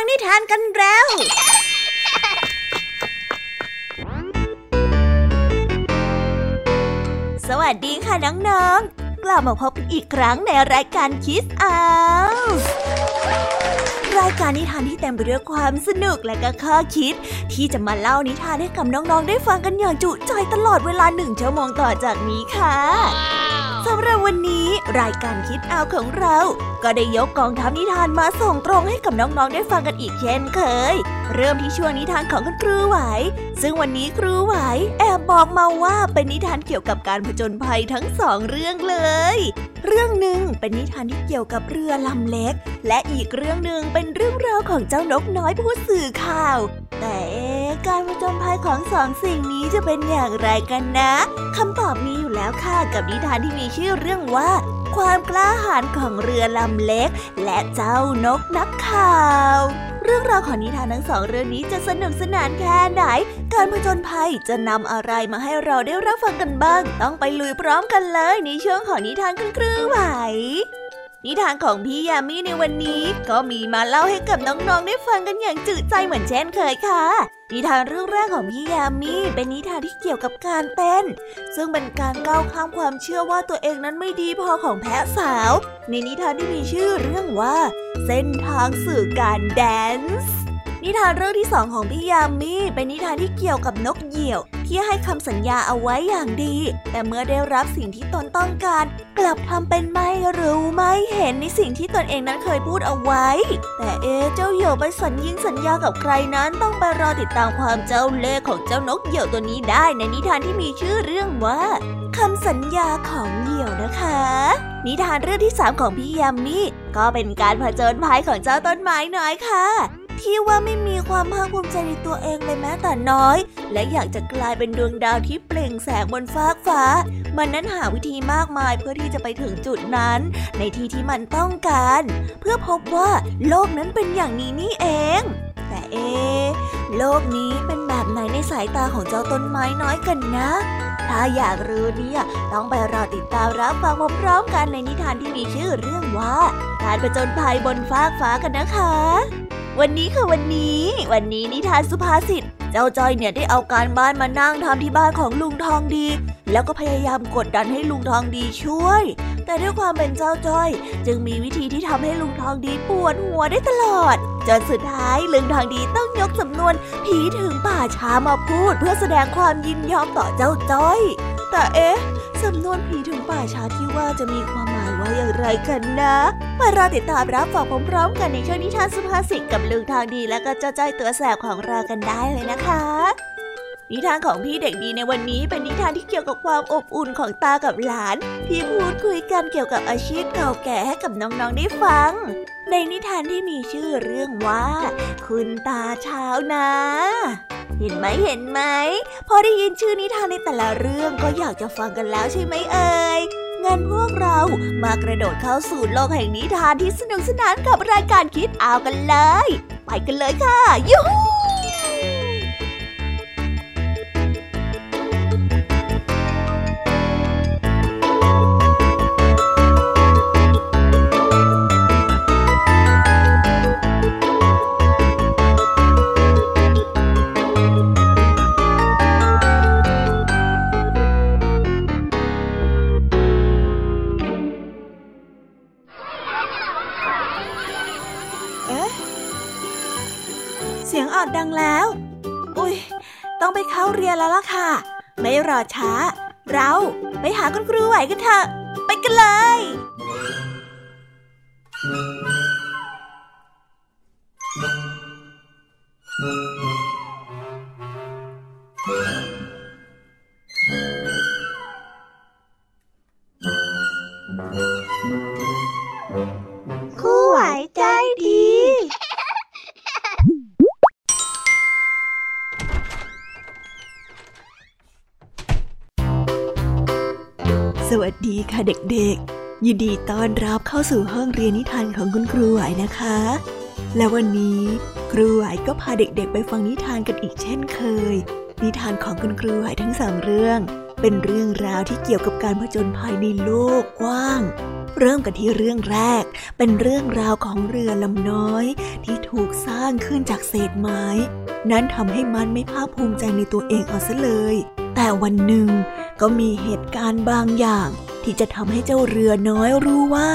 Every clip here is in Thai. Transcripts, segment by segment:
ฟังนิทานกันแล้ว สวัสดีค่ะน้องๆ กลับมาพบกันอีกครั้งในรายการคิสอารายการนิทานที่เต็มไปด้วยความสนุกและก็ข้อคิด ที่จะมาเล่านิทานให้กับน้องๆ ได้ฟังกันอย่างจุใจตลอดเวลาหนึ่งชั่วโมงต่อจากนี้ค่ะสำหรับวันนี้รายการคิดเอาของเรา ก็ได้ยกกองทัพนิทานมาส่งตรงให้กับน้องๆได้ฟังกันอีกเช่นเคย เริ่มที่ช่วงนิทานของคุณครูไหว ซึ่งวันนี้ครูไหวแอบบอกมาว่าเป็นนิทานเกี่ยวกับการผจญภัยทั้งสองเรื่องเลย เรื่องหนึ่งเป็นนิทานที่เกี่ยวกับเรือลำเล็ก และอีกเรื่องหนึ่งเป็นเรื่องราวของเจ้านกน้อยผู้สื่อข่าว แต่การผจญภัยของสองสิ่งนี้จะเป็นอย่างไรกันนะคำตอบมีอยู่แล้วค่ะกับนิทานที่มีชื่อเรื่องว่า ความกล้าหาญของเรือลำเล็ก และเจ้านกนักข่าว เรื่องราวของนิทานทั้งสองเรื่องนี้จะสนุกสนานแค่ไหน การผจญภัยจะนำอะไรมาให้เราได้รับฟังกันบ้าง ต้องไปลุยพร้อมกันเลยในช่วงของนิทานคุณครูไหว นิทานของพี่ยามีในวันนี้ ก็มีมาเล่าให้กับน้องๆได้ฟังกันอย่างจืดใจเหมือนเช่นเคยค่ะ นิทานเรื่องแรกของพี่ยามีเป็นนิทานที่เกี่ยวกับการเต้น ซึ่งเป็นการก้าวข้ามความเชื่อว่าตัวเองนั้นไม่ดีพอของแพะสาว ในนิทานที่มีชื่อเรื่องว่า เส้นทางสื่อการแดนซ์ นิทานเรื่องที่สองของพี่ยามีเป็นนิทานที่เกี่ยวกับนกเหยี่ยว ที่ให้คำสัญญาเอาไว้อย่างดี แต่เมื่อได้รับสิ่งที่ตนต้องการ กลับทำเป็นไม่รู้ไม่เห็นในสิ่งที่ตนเองนั้นเคยพูดเอาไว้ แต่เอ๊เจ้าเหยี่ยวไปสัญญิงสัญญากับใครนั้นต้องไปรอติดตามความเจ้าเล่ห์ของเจ้านกเหยี่ยวตัวนี้ได้ในนิทานที่มีชื่อเรื่องว่าคำสัญญาของเหยี่ยวนะคะ นิทานเรื่องที่สามของพี่ยามีก็เป็นการผจญภัยของเจ้าต้นไม้น้อยค่ะ ที่ว่าไม่มีความภาคภูมิใจในตัวเองเลยแม้แต่น้อย และอยากจะกลายเป็นดวงดาวที่เปล่งแสงบนฟากฟ้า มันนั้นหาวิธีมากมายเพื่อที่จะไปถึงจุดนั้น ในที่ที่มันต้องการ เพื่อพบว่าโลกนั้นเป็นอย่างนี้นี่เอง แต่เอ โลกนี้เป็นแบบไหนในสายตาของเจ้าต้นไม้น้อยกันนะถ้าอยากรู้เนี่ยต้องไปรอติดตามรับฟังพร้อมๆกันในนิทานที่มีชื่อเรื่องว่า การผจญภัยบนฟากฟ้ากันนะคะ วันนี้คือวันนี้ วันนี้นิทานสุภาษิต เจ้าจ้อยเนี่ยได้เอาการบ้านมานั่งทำที่บ้านของลุงทองดี แล้วก็พยายามกดดันให้ลุงทองดีช่วย แต่ด้วยความเป็นเจ้าจ้อย จึงมีวิธีที่ทำให้ลุงทองดีปวดหัวได้ตลอด จนสุดท้ายลุงทองดีต้องยกสำนวนผีถึงป่าช้ามาพูด เพื่อแสดงความยินยอมต่อเจ้าจ้อย แต่เอ๊ะสำนวนผีถึงป่าช้าที่ว่าจะมีความายว่าอย่างไรกันนะ มารอติดตามรับฟังพร้อมๆกันในช่วงนิทานสุภาษิตกับลุงทางดีและก็เจ้าจ้อยตัวแสบของเรากันได้เลยนะคะ นิทานของพี่เด็กดีในวันนี้เป็นนิทานที่เกี่ยวกับความอบอุ่นของตากับหลาน ที่พูดคุยกันเกี่ยวกับอาชีพเก่าแก่ให้กับน้องๆได้ฟัง ในนิทานที่มีชื่อเรื่องว่า คุณตาเช้านะเห็นไหมเห็นไหม พอได้ยินชื่อนิทานในแต่ละเรื่องก็อยากจะฟังกันแล้วใช่ไหมเอ่ย งั้นพวกเรามากระโดดเข้าสู่โลกแห่งนิทานที่สนุกสนานกับรายการคิดเอากันเลย ไปกันเลยค่ะยูฮู กันเถอะ ไปกันเลย ค่ะเด็กๆ ยินดีต้อนรับเข้าสู่ห้องเรียนนิทานของคุณครูไหวนะคะ และวันนี้ครูไหวก็พาเด็กๆ ไปฟังนิทานกันอีกเช่นเคย นิทานของคุณครูไหวทั้งสามเรื่อง เป็นเรื่องราวที่เกี่ยวกับการผจญภัยในโลกกว้าง เริ่มกันที่เรื่องแรก เป็นเรื่องราวของเรือลำน้อย ที่ถูกสร้างขึ้นจากเศษไม้ นั้นทำให้มันไม่ภาคภูมิใจในตัวเองเอาซะเลย แต่วันหนึ่งก็มีเหตุการณ์บางอย่าง ที่จะทำให้เจ้าเรือน้อยรู้ว่า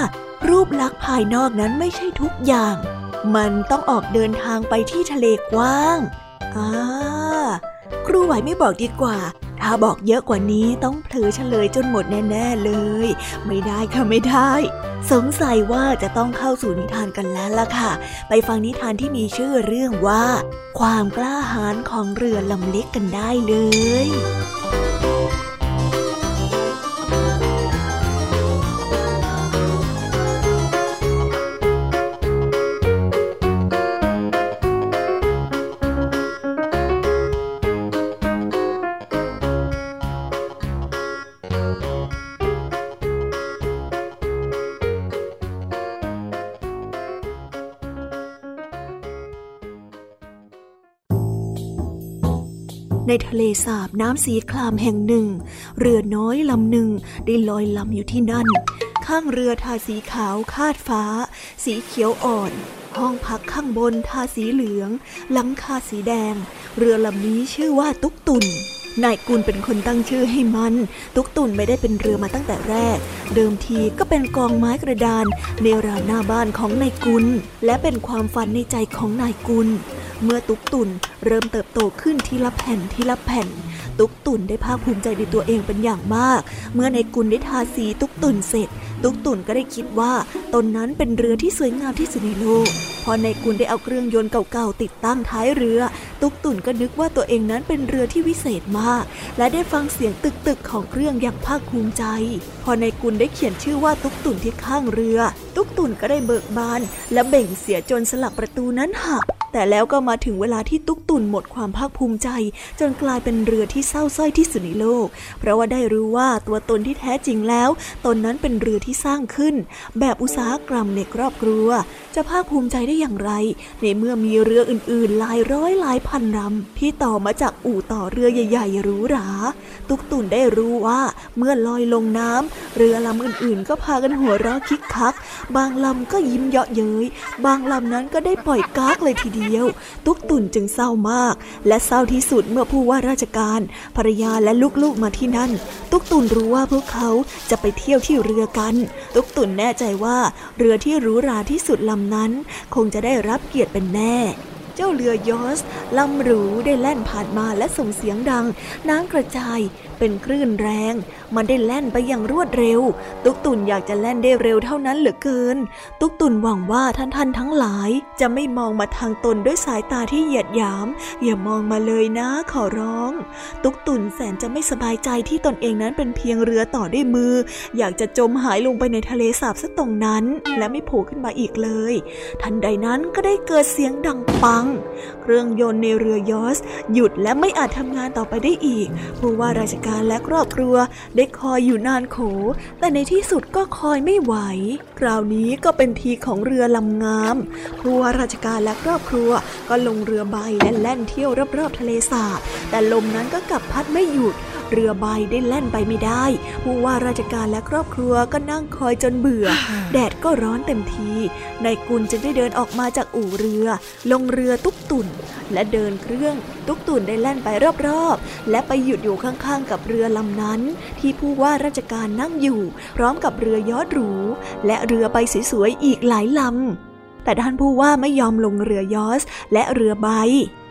รูปลักษณ์ภายนอกนั้นไม่ใช่ทุกอย่าง มันต้องออกเดินทางไปที่ทะเลกว้างอ่า ครูไหวไม่บอกดีกว่า ถ้าบอกเยอะกว่านี้ต้องเผลอเฉลยจนหมดแน่ๆเลย ไม่ได้ค่ะไม่ได้ สงสัยว่าจะต้องเข้าสู่นิทานกันแล้วล่ะค่ะ ไปฟังนิทานที่มีชื่อเรื่องว่า ความกล้าหาญของเรือลำเล็กกันได้เลยะเลสาบน้ำสีครามแห่งหนึ่ง เรือน้อยลำหนึ่งได้ลอยลำอยู่ที่นั่น ข้างเรือทาสีขาวคาดฟ้า สีเขียวอ่อน ห้องพักข้างบนทาสีเหลือง หลังคาสีแดง เรือลำนี้ชื่อว่าตุ๊กตุนนายกุลเป็นคนตั้งชื่อให้มัน ตุ๊กตุนไม่ได้เป็นเรือมาตั้งแต่แรก เดิมทีก็เป็นกองไม้กระดานในราวหน้าบ้านของนายกุล และเป็นความฝันในใจของนายกุล เมื่อตุ๊กตุนเริ่มเติบโตขึ้นทีละแผ่นทีละแผ่น ตุ๊กตุนได้ภาคภูมิใจในตัวเองเป็นอย่างมาก เมื่อในกุลได้ทาสีตุ๊กตุนเสร็จตุ๊กตุนก็ได้คิดว่าตนนั้นเป็นเรือที่สวยงามที่สุดในโลก พอในกุลได้เอาเครื่องยนต์เก่าๆติดตั้งท้ายเรือ ตุ๊กตุนก็นึกว่าตัวเองนั้นเป็นเรือที่วิเศษมาก และได้ฟังเสียงตึกๆของเครื่องอย่างภาคภูมิใจ พอในกุลได้เขียนชื่อว่าตุ๊กตุนที่ข้างเรือ ตุ๊กตุนก็ได้เบิกบาน และเบ่งเสียจนสลักประตูนั้นหักแต่แล้วก็มาถึงเวลาที่ตุ๊กตุนหมดความภาคภูมิใจ จนกลายเป็นเรือที่เศร้าส้อยที่สุดในโลก เพราะว่าได้รู้ว่าตัวตนที่แท้จริงแล้ว ตนนั้นเป็นเรือที่สร้างขึ้น แบบอุตสาหกรรมในครอบครัว จะภาคภูมิใจได้อย่างไร ในเมื่อมีเรืออื่นๆหลายร้อยหลายพันลำที่ต่อมาจากอู่ต่อเรือใหญ่ๆหรูหรา ตุกตุนได้รู้ว่าเมื่อลอยลงน้ำเรือลำอื่นๆ ก็พากันหัวเราะคิกคัก บางลำก็ยิ้มเยาะเย้ยบางลำนั้นก็ได้ปล่อยก๊ากเลยทีเดียว ตุกตุนจึงเศร้ามาก และเศร้าที่สุดเมื่อผู้ว่าราชการภรรยาและลูกๆมาที่นั่น ตุกตุนรู้ว่าพวกเขาจะไปเที่ยวที่เรือกัน ตุกตุนแน่ใจว่าเรือที่หรูหราที่สุดลำนั้นคงจะได้รับเกียรติเป็นแน่เจ้าเรือยอสลำหรูได้แล่นผ่านมาและส่งเสียงดัง น้ำกระจายเป็นคลื่นแรง มันได้แล่นไปอย่างรวดเร็ว ตุกตุนอยากจะแล่นได้เร็วเท่านั้นเหลือเกิน ตุกตุนหวังว่าท่านท่านทั้งหลาย จะไม่มองมาทางตนด้วยสายตาที่เหยียดหยาม อย่ามองมาเลยนะขอร้อง ตุกตุนแสนจะไม่สบายใจที่ตนเองนั้นเป็นเพียงเรือต่อด้วยมือ อยากจะจมหายลงไปในทะเลสาบซะตรงนั้น และไม่โผล่ขึ้นมาอีกเลย ทันใดนั้นก็ได้เกิดเสียงดังปัง เครื่องยนต์ในเรือยอส หยุดและไม่อาจทำงานต่อไปได้อีกผู้ว่าราชการและครอบครัวได้คอยอยู่นานโข แต่ในที่สุดก็คอยไม่ไหว คราวนี้ก็เป็นทีของเรือลำงามผู้ว่าราชการและครอบครัวก็ลงเรือใบและแล่นเที่ยวรอบๆทะเลสาบแต่ลมนั้นก็กลับพัดไม่หยุด เรือใบได้แล่นไปไม่ได้ ผู้ว่าราชการและครอบครัวก็นั่งคอยจนเบื่อ แดดก็ร้อนเต็มทีนายกุลจึงได้เดินออกมาจากอู่เรือ ลงเรือตุ๊กตุนและเดินเครื่องตุ๊กตุนได้แล่นไปรอบๆ และไปหยุดอยู่ข้างๆ กับเรือลำนั้น ที่ผู้ว่าราชการนั่งอยู่ พร้อมกับเรือยอดหรู และเรือใบสวยๆอีกหลายลำแต่ท่านผู้ว่าไม่ยอมลงเรือยอสและเรือใบ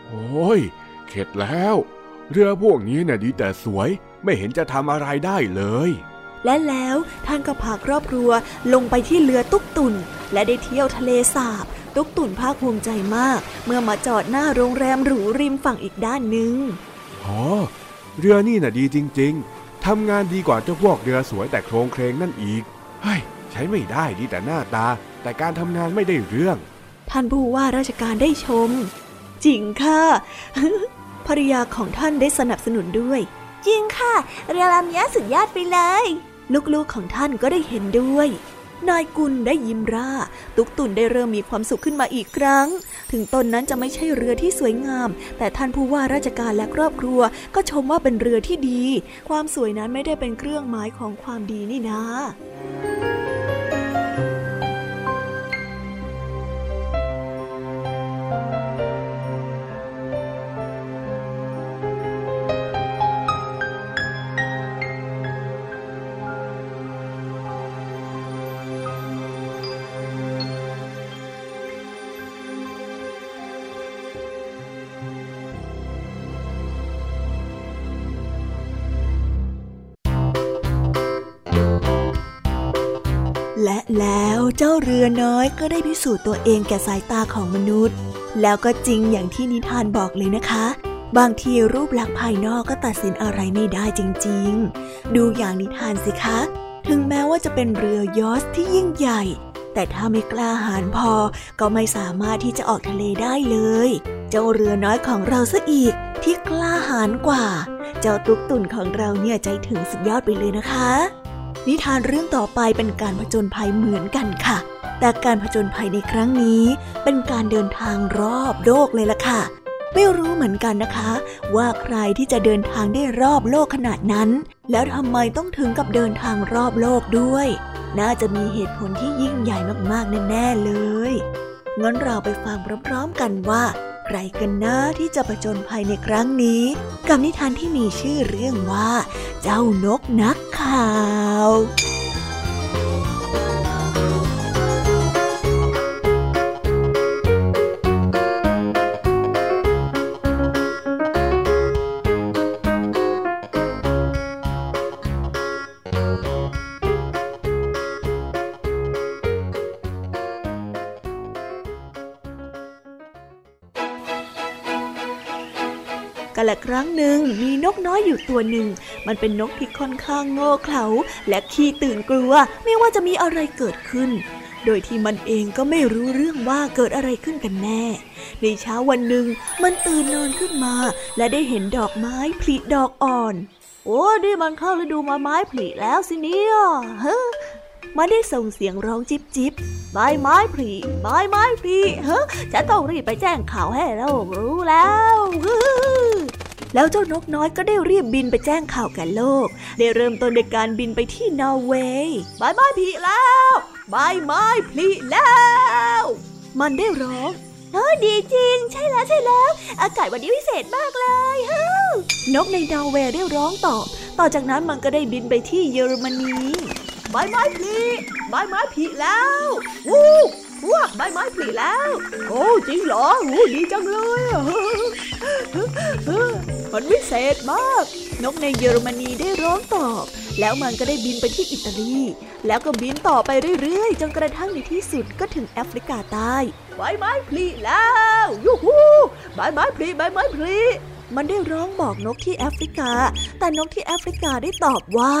โอ้ย เข็ดแล้ว เรือพวกนี้เนี่ยดีแต่สวยไม่เห็นจะทำอะไรได้เลย และแล้วท่านก็พาครอบครัวลงไปที่เรือตุ๊กตุนและได้เที่ยวทะเลสาบ ตุ๊กตุนภาคภูมิใจมาก เมื่อมาจอดหน้าโรงแรมหรูริมฝั่งอีกด้านหนึ่งอ๋อเรือนี่น่ะดีจริง ๆทำงานดีกว่าเจ้าพวกเรือสวยแต่โครงเครงนั่นอีกเฮ้ยใช้ไม่ได้ดีแต่หน้าตา แต่การทำงานไม่ได้เรื่อง ท่านผู้ว่าราชการได้ชม จริงค่ะ ภรรยาของท่านได้สนับสนุนด้วย จริงค่ะ เรือลำนี้สุดยอดไปเลย ลูกๆของท่านก็ได้เห็นด้วย นายกุลได้ยิ้มร่า ตุกตุนได้เริ่มมีความสุขขึ้นมาอีกครั้ง ถึงตนนั้นจะไม่ใช่เรือที่สวยงาม แต่ท่านผู้ว่าราชการและครอบครัว ก็ชมว่าเป็นเรือที่ดี ความสวยนั้นไม่ได้เป็นเครื่องหมายของความดีนี่นะ รือน้อยก็ได้พิสูจน์ตัวเองแก่สายตาของมนุษย์ แล้วก็จริงอย่างที่นิทานบอกเลยนะคะ บางทีรูปลักษณ์ภายนอกก็ตัดสินอะไรไม่ได้จริงๆ ดูอย่างนิทานสิคะ ถึงแม้ว่าจะเป็นเรือยอสที่ยิ่งใหญ่ แต่ถ้าไม่กล้าหาญพอก็ไม่สามารถที่จะออกทะเลได้เลย เจ้าเรือน้อยของเราซะอีกที่กล้าหาญกว่า เจ้าตุ๊กตุ่นของเราเนี่ยใจถึงสุดยอดไปเลยนะคะนิทานเรื่องต่อไปเป็นการผจญภัยเหมือนกันค่ะ แต่การผจญภัยในครั้งนี้เป็นการเดินทางรอบโลกเลยล่ะค่ะ ไม่รู้เหมือนกันนะคะ ว่าใครที่จะเดินทางได้รอบโลกขนาดนั้น แล้วทำไมต้องถึงกับเดินทางรอบโลกด้วย น่าจะมีเหตุผลที่ยิ่งใหญ่มากๆแน่ๆเลยงั้นเราไปฟังพร้อมๆกันว่า ใครกันนะที่จะประจนภัยในครั้งนี้ กับนิทานที่มีชื่อเรื่องว่า เจ้านกนักข่าว กันละครั้งหนึ่งมีนกน้อยอยู่ตัวหนึ่ง มันเป็นนกที่ค่อนข้างโง่เขลาและขี้ตื่นกลัวไม่ว่าจะมีอะไรเกิดขึ้น โดยที่มันเองก็ไม่รู้เรื่องว่าเกิดอะไรขึ้นกันแน่ ในเช้าวันหนึ่งมันตื่นนอนขึ้นมา และได้เห็นดอกไม้ผลิดอกอ่อน โอ้ดีมันเข้าฤดูมาไม้ผลิแล้วสิเนี่ยฮ้มันได้ส่งเสียงร้องจิบจิบใบไม้ผลิใบไม้ผลิเฮ้ฉันต้องรีบไปแจ้งข่าวให้โลกรู้แล้ว แล้วเจ้านกน้อยก็ได้รีบบินไปแจ้งข่าวแก่โลก ได้เริ่มต้นในการบินไปที่นอร์เวย์ใบไม้ผลิแล้วใบไม้ผลิแล้ว มันได้ร้องเออดีจริง ใช่แล้วใช่แล้ว อากาศวันนี้พิเศษมากเลยเฮ้นกในนอร์เวย์ได้ร้องตอบต่อจากนั้นมันก็ได้บินไปที่เยอรมนีใบไม้ผลิใบไม้ผลิแล้ว วู้ ว้าใบไม้ผลิแล้ว โอ้จริงเหรอโอ้ดีจังเลยอะมันวิเศษมาก นกในเยอรมนีได้ร้องตอบ แล้วมันก็ได้บินไปที่อิตาลี แล้วก็บินต่อไปเรื่อยๆ จนกระทั่งในที่สุดก็ถึงแอฟริกาใต้ใบไม้ผลิแล้วยูฮูใบไม้ผลิใบไม้ผลิมันได้ร้องบอกนกที่แอฟริกา แต่นกที่แอฟริกาได้ตอบว่า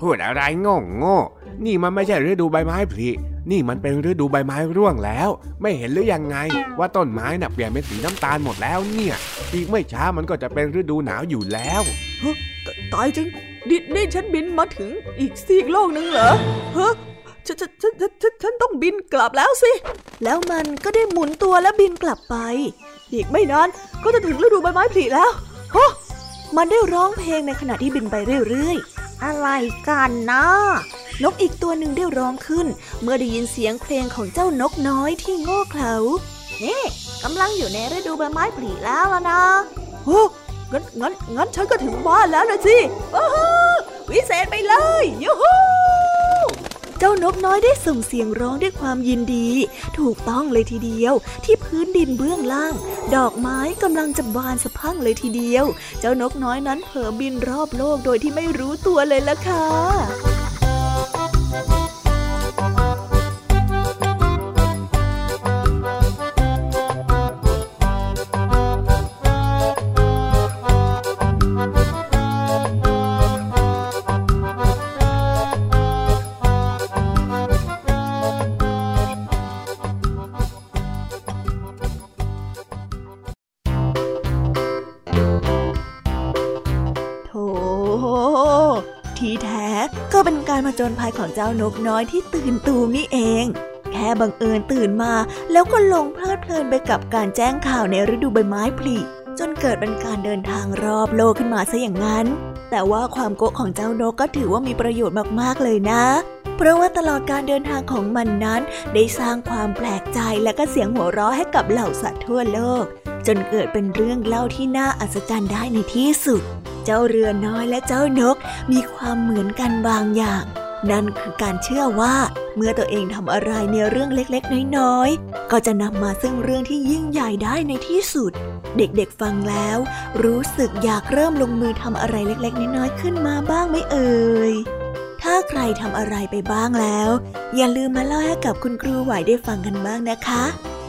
พูดอะไรงงโง่นี่มันไม่ใช่ฤดูใบไม้ผลิ นี่มันเป็นฤดูใบไม้ร่วงแล้ว ไม่เห็นหรือยังไง ว่าต้นไม้น่ะเปลี่ยนเป็นสีน้ำตาลหมดแล้วเนี่ย อีกไม่ช้ามันก็จะเป็นฤดูหนาวอยู่แล้วตายจริงดินี่ฉันบินมาถึงอีกซีกโลกนึงเหรอเฮ้ฉันฉันฉันฉันฉันต้องบินกลับแล้วสิ แล้วมันก็ได้หมุนตัวและบินกลับไป อีกไม่นานก็จะถึงฤดูใบไม้ผลิแล้วฮะมันได้ร้องเพลงในขณะที่บินไปเรื่อยๆ อะไรกันนะ นกอีกตัวหนึ่งได้ร้องขึ้น เมื่อได้ยินเสียงเพลงของเจ้านกน้อยที่โง่เขลานี่กำลังอยู่ในฤดูใบไม้ผลิแล้วล่ะนะโอ้งั้นงั้นงั้นฉันก็ถึงบ้านแล้วนะสิโอ้โหวิเศษไปเลยยูฮูเจ้านกน้อยได้ส่งเสียงร้องด้วยความยินดี ถูกต้องเลยทีเดียว ที่พื้นดินเบื้องล่าง ดอกไม้กำลังจะบานสะพังเลยทีเดียว เจ้านกน้อยนั้นเผลอบินรอบโลกโดยที่ไม่รู้ตัวเลยล่ะค่ะ การผจญภัยของเจ้านกน้อยที่ตื่นตูมนี่เอง แค่บังเอิญตื่นมาแล้วก็ลงเพลิดเพลินไปกับการแจ้งข่าวในฤดูใบไม้ผลิจนเกิดเป็นการเดินทางรอบโลกขึ้นมาซะอย่างนั้น แต่ว่าความโกะของเจ้านกก็ถือว่ามีประโยชน์มากๆเลยนะ เพราะว่าตลอดการเดินทางของมันนั้น ได้สร้างความแปลกใจและก็เสียงหัวเราะให้กับเหล่าสัตว์ทั่วโลก จนเกิดเป็นเรื่องเล่าที่น่าอัศจรรย์ได้ในที่สุด เจ้าเรือน้อยและเจ้านกมีความเหมือนกันบางอย่าง นั่นคือการเชื่อว่าเมื่อตัวเองทำอะไรในเรื่องเล็กๆ น้อยๆ ก็จะนำมาซึ่งเรื่องที่ยิ่งใหญ่ได้ในที่สุด เด็กๆฟังแล้ว รู้สึกอยากเริ่มลงมือทำอะไรเล็กๆ น้อยๆ ขึ้นมาบ้างไหมเอ่ยถ้าใครทำอะไรไปบ้างแล้ว อย่าลืมมาเล่าให้กับคุณครูไหวได้ฟังกันบ้างนะคะ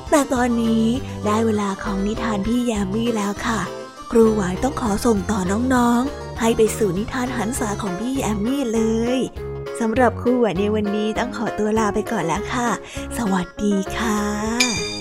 แต่ตอนนี้ได้เวลาของนิทานพี่ยามีแล้วค่ะ ครูไหวต้องขอส่งต่อน้องๆ ให้ไปสู่นิทานหันษาของพี่แอมมี่เลยสำหรับครูไหวในวันนี้ต้องขอตัวลาไปก่อนแล้วค่ะ สวัสดีค่ะ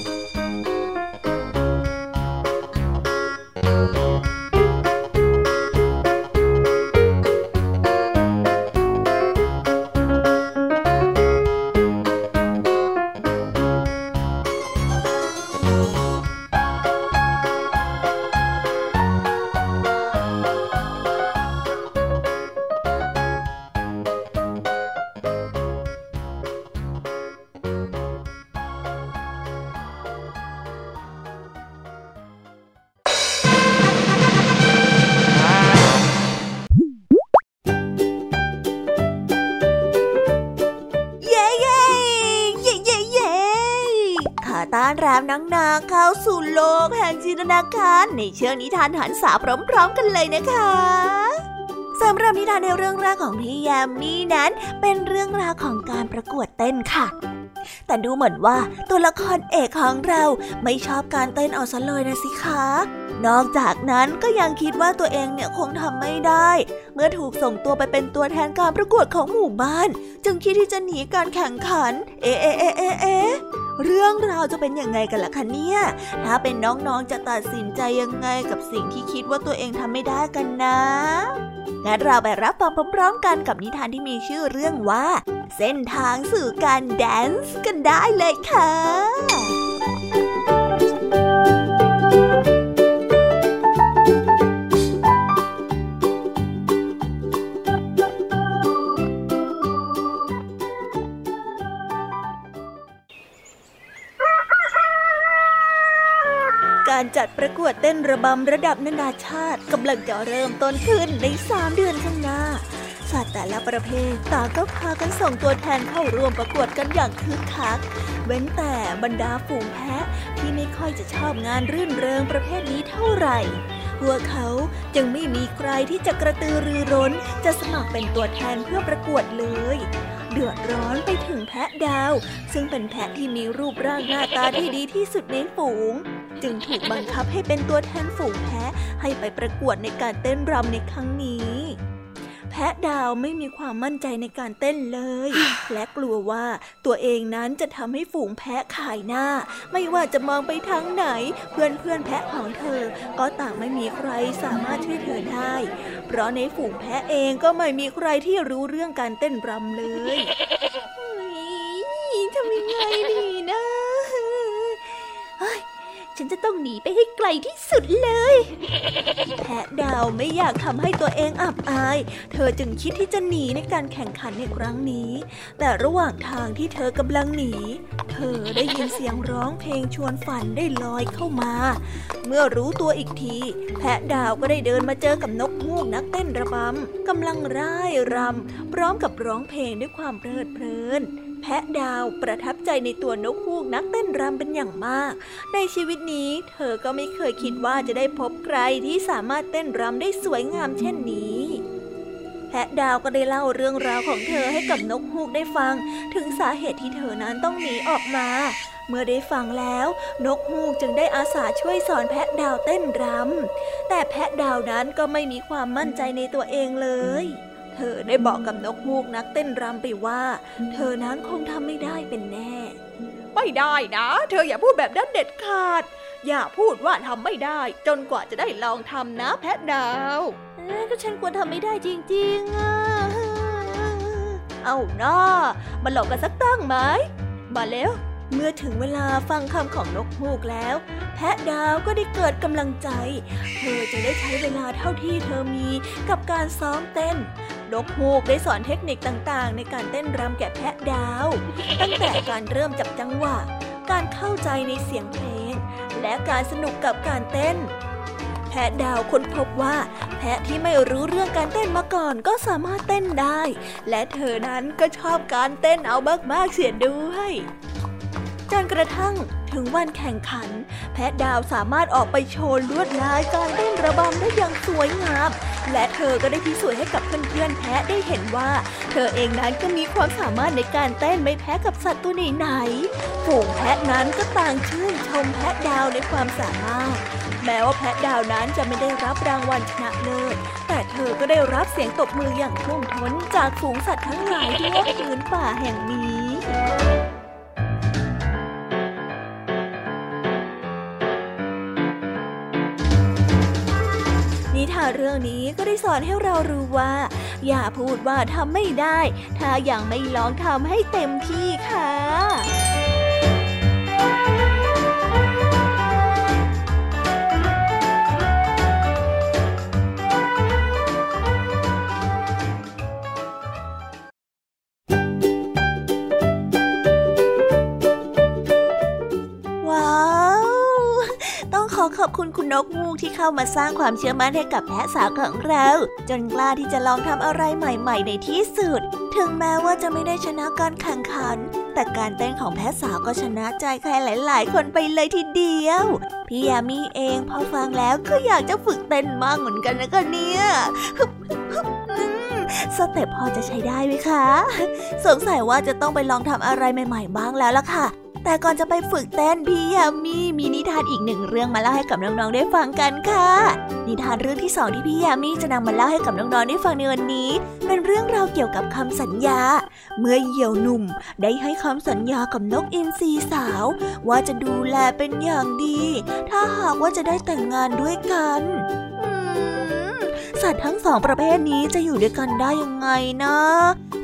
น้องๆเข้าสู่โลกแห่งจินตนาการในเชื่องนิทานหันษาพร้อมๆกันเลยนะคะสำหรับนิทานในเรื่องแรกของพี่ยามีนั้น เป็นเรื่องราวของการประกวดเต้นค่ะ แต่ดูเหมือนว่าตัวละครเอกของเราไม่ชอบการเต้นเอาซะเลยนะสิคะนอกจากนั้นก็ยังคิดว่าตัวเองเนี่ยคงทำไม่ได้ เมื่อถูกส่งตัวไปเป็นตัวแทนการประกวดของหมู่บ้าน จึงคิดที่จะหนีการแข่งขัน เอ๊ะเอ๊ะเอ๊ะเอ๊ะ เรื่องราวจะเป็นยังไงกันล่ะคะเนี่ย ถ้าเป็นน้องๆจะตัดสินใจยังไงกับสิ่งที่คิดว่าตัวเองทำไม่ได้กันนะงั้นเราไปรับฟังพร้อมๆกันกับนิทานที่มีชื่อเรื่องว่า เส้นทางสู่การแดนซ์กันได้เลยค่ะ การจัดประกวดเต้นระบำระดับนานาชาติกำลังจะเริ่มต้นขึ้นในสามเดือนข้างหน้า สัตว์แต่ละประเภทต่างก็พากันส่งตัวแทนเข้าร่วมประกวดกันอย่างคึกคัก เว้นแต่บรรดาฝูงแพะที่ไม่ค่อยจะชอบงานรื่นเริงประเภทนี้เท่าไหร่พวกเขาจึงไม่มีใครที่จะกระตือรือร้น จะสมัครเป็นตัวแทนเพื่อประกวดเลย เดือดร้อนไปถึงแพะดาว ซึ่งเป็นแพะที่มีรูปร่างหน้าตาที่ดีที่สุดในฝูง จึงถูกบังคับให้เป็นตัวแทนฝูงแพะให้ไปประกวดในการเต้นรำในครั้งนี้ แพะดาวไม่มีความมั่นใจในการเต้นเลย และกลัวว่าตัวเองนั้นจะทำให้ฝูงแพะขายหน้า ไม่ว่าจะมองไปทางไหน เพื่อนเพื่อนแพะของเธอ ก็ต่างไม่มีใครสามารถช่วยเธอได้ เพราะในฝูงแพะเองก็ไม่มีใครที่รู้เรื่องการเต้นรำเลยทำยังไงดี ฉันจะต้องหนีไปให้ไกลที่สุดเลย แพะดาวไม่อยากทำให้ตัวเองอับอาย เธอจึงคิดที่จะหนีในการแข่งขันในครั้งนี้ แต่ระหว่างทางที่เธอกำลังหนี เธอได้ยินเสียงร้องเพลงชวนฝันได้ลอยเข้ามา เมื่อรู้ตัวอีกที แพะดาวก็ได้เดินมาเจอกับนกฮูกนักเต้นระบำกำลังร่ายรำพร้อมกับร้องเพลงด้วยความเพลิดเพลิน แพะดาวประทับใจในตัวนกฮูกนักเต้นรำเป็นอย่างมาก ในชีวิตนี้เธอก็ไม่เคยคิดว่าจะได้พบใครที่สามารถเต้นรำได้สวยงามเช่นนี้แพะดาวก็ได้เล่าเรื่องราวของเธอให้กับนกฮูกได้ฟัง ถึงสาเหตุที่เธอนั้นต้องหนีออกมา เมื่อได้ฟังแล้ว นกฮูกจึงได้อาสาช่วยสอนแพะดาวเต้นรำแต่แพะดาวนั้นก็ไม่มีความมั่นใจในตัวเองเลย เธอได้บอกกับนกฮูกนักเต้นรำไปว่า เธอนั้นคงทำไม่ได้เป็นแน่ ไม่ได้นะ เธออย่าพูดแบบนั้นเด็ดขาด อย่าพูดว่าทำไม่ได้ จนกว่าจะได้ลองทำนะแพทดาวก็ฉันควรทำไม่ได้จริงๆอะเอาหน้ามาหลอกกันสักตั้งไหม มาแล้ว เมื่อถึงเวลาฟังคำของนกฮูกแล้ว แพะดาวก็ได้เกิดกำลังใจ เธอจึงได้ใช้เวลาเท่าที่เธอมีกับการซ้อมเต้น นกฮูกได้สอนเทคนิคต่างๆ ในการเต้นรำแก่แพะดาว ตั้งแต่การเริ่มจับจังหวะ การเข้าใจในเสียงเพลง และการสนุกกับการเต้น แพะดาวค้นพบว่า แพะที่ไม่รู้เรื่องการเต้นมาก่อนก็สามารถเต้นได้ และเธอนั้นก็ชอบการเต้นเอามากๆเสียด้วย กระทั่งถึงวันแข่งขัน แพะดาวสามารถออกไปโชว์ลวดลายการเต้นระบำได้อย่างสวยงาม และเธอก็ได้พิสูจน์ให้กับเพื่อนๆแพะได้เห็นว่า เธอเองนั้นก็มีความสามารถในการเต้นไม่แพ้กับสัตว์ตัวไหนๆฝูงแพะนั้นก็ต่างชื่นชมแพะดาวในความสามารถ แม้ว่าแพะดาวนั้นจะไม่ได้รับรางวัลชนะเลิศแต่เธอก็ได้รับเสียงตบมืออย่างท่วมท้นจากฝูงสัตว์ทั้งหลายทั่วพื้นป่าแห่งนี้ นิทานเรื่องนี้ก็ได้สอนให้เรารู้ว่า อย่าพูดว่าทำไม่ได้ ถ้ายังไม่ลองทำให้เต็มที่ค่ะ คุณนกมูกที่เข้ามาสร้างความเชื่อมั่นให้กับแพะสาวของเรา จนกล้าที่จะลองทำอะไรใหม่ ๆ ในที่สุด ถึงแม้ว่าจะไม่ได้ชนะการแข่งขัน แต่การเต้นของแพะสาวก็ชนะใจใครหลาย ๆ คนไปเลยทีเดียว พี่ยามีเองพอฟังแล้วก็อยากจะฝึกเต้นมากเหมือนกันนะคะเนี่ยสเต็ปพอจะใช้ได้ไหมคะ สงสัยว่าจะต้องไปลองทำอะไรใหม่ ๆ บ้างแล้วล่ะค่ะ แต่ก่อนจะไปฝึกเต้นพี่ยามีมีนิทานอีกหนึ่งเรื่องมาเล่าให้กับน้องๆได้ฟังกันค่ะ นิทานเรื่องที่สองที่พี่ยามีจะนำมาเล่าให้กับน้องๆได้ฟังในวันนี้ เป็นเรื่องราวเกี่ยวกับคำสัญญา เมื่อเหยี่ยวหนุ่มได้ให้คำสัญญากับนกอินทรีสาว ว่าจะดูแลเป็นอย่างดี ถ้าหากว่าจะได้แต่งงานด้วยกัน สัตว์ทั้งสองประเภทนี้จะอยู่ด้วยกันได้ยังไงนะ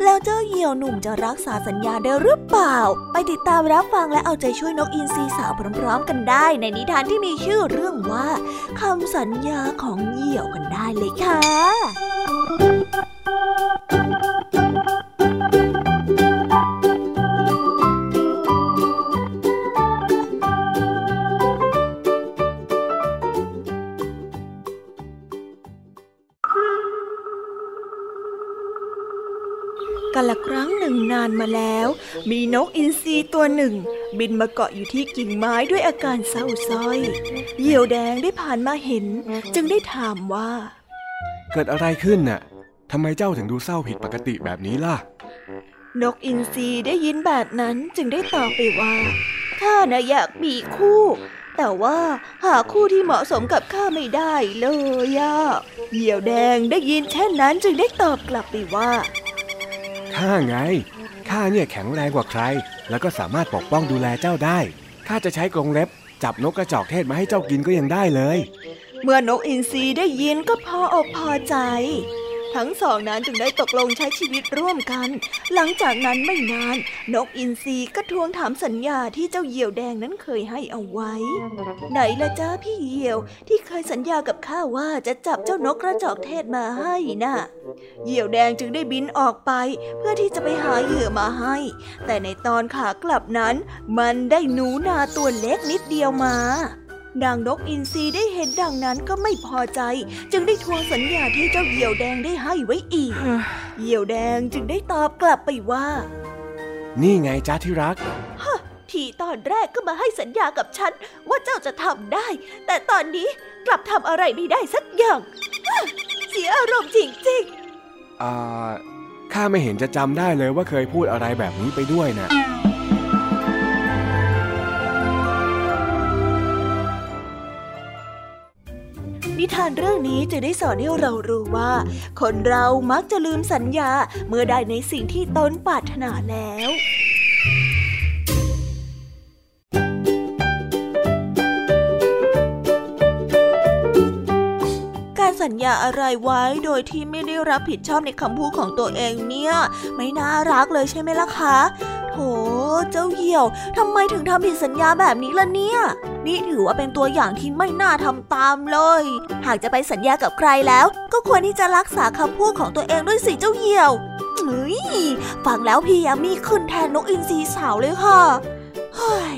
แล้วเจ้าเหยี่ยวหนุ่มจะรักษาสัญญาได้หรือเปล่า ไปติดตามรับฟังและเอาใจช่วยนกอินทรีสาวพร้อมๆ กันได้ ในนิทานที่มีชื่อเรื่องว่าคำสัญญาของเหยี่ยวกันได้เลยค่ะ กันละครั้งหนึ่งนานมาแล้ว มีนกอินทรีตัวหนึ่ง บินมาเกาะอยู่ที่กิ่งไม้ด้วยอาการเศร้าส้อย เหยี่ยวแดงได้ผ่านมาเห็น จึงได้ถามว่า เกิดอะไรขึ้นน่ะทำไมเจ้าถึงดูเศร้าผิดปกติแบบนี้ล่ะ นกอินทรีได้ยินแบบนั้นจึงได้ตอบไปว่าข้าน่ะอยากมีคู่ แต่ว่าหาคู่ที่เหมาะสมกับข้าไม่ได้เลยอะเหยี่ยวแดงได้ยินเช่นนั้นจึงได้ตอบกลับไปว่า ข้าไง ข้าเนี่ยแข็งแรงกว่าใคร แล้วก็สามารถปกป้องดูแลเจ้าได้ ข้าจะใช้กรงเล็บ จับนกกระจอกเทศมาให้เจ้ากินก็ยังได้เลย เมื่อนกอินทรีได้ยินก็พออกพอใจ ทั้งสองนั้นจึงได้ตกลงใช้ชีวิตร่วมกัน หลังจากนั้นไม่นาน นกอินทรีก็ทวงถามสัญญาที่เจ้าเหยี่ยวแดงนั้นเคยให้เอาไว้ ไหนละจ้าพี่เหยี่ยวที่เคยสัญญากับข้าว่าจะจับเจ้านกกระจอกเทศมาให้นะ่ะ เหยี่ยวแดงจึงได้บินออกไป เพื่อที่จะไปหาเหยื่อมาให้ แต่ในตอนขากลับนั้น มันได้หนูนาตัวเล็กนิดเดียวมา นางนกอินทรีได้เห็นดังนั้นก็ไม่พอใจ จึงได้ทวงสัญญาที่เจ้าเหยี่ยวแดงได้ให้ไว้อีก เหยี่ยวแดงจึงได้ตอบกลับไปว่า นี่ไงจ้าที่รักฮะทีตอนแรกก็มาให้สัญญากับฉัน ว่าเจ้าจะทำได้ แต่ตอนนี้กลับทำอะไรไม่ได้สักอย่าง เสียอารมณ์จริงๆอ่าข้าไม่เห็นจะจำได้เลยว่าเคยพูดอะไรแบบนี้ไปด้วยนะ นิทานเรื่องนี้จะได้สอนให้เรารู้ว่า คนเรามักจะลืมสัญญาเมื่อได้ในสิ่งที่ตนปรารถนาแล้วการสัญญาอะไรไว้โดยที่ไม่ได้รับผิดชอบในคำพูดของตัวเองเนี่ย ไม่น่ารักเลยใช่ไหมล่ะคะ โถ เจ้าเหี่ยวทำไมถึงทำผิดสัญญาแบบนี้ล่ะเนี่ย นี่ถือว่าเป็นตัวอย่างที่ไม่น่าทำตามเลย หากจะไปสัญญากับใครแล้ว ก็ควรที่จะรักษาคำพูดของตัวเองด้วยสิเจ้าเหี่ยวเฮ้ยฟังแล้วพี่ยามีขึ้นแทนนกอินทรีสาวเลยค่ะเฮ้ย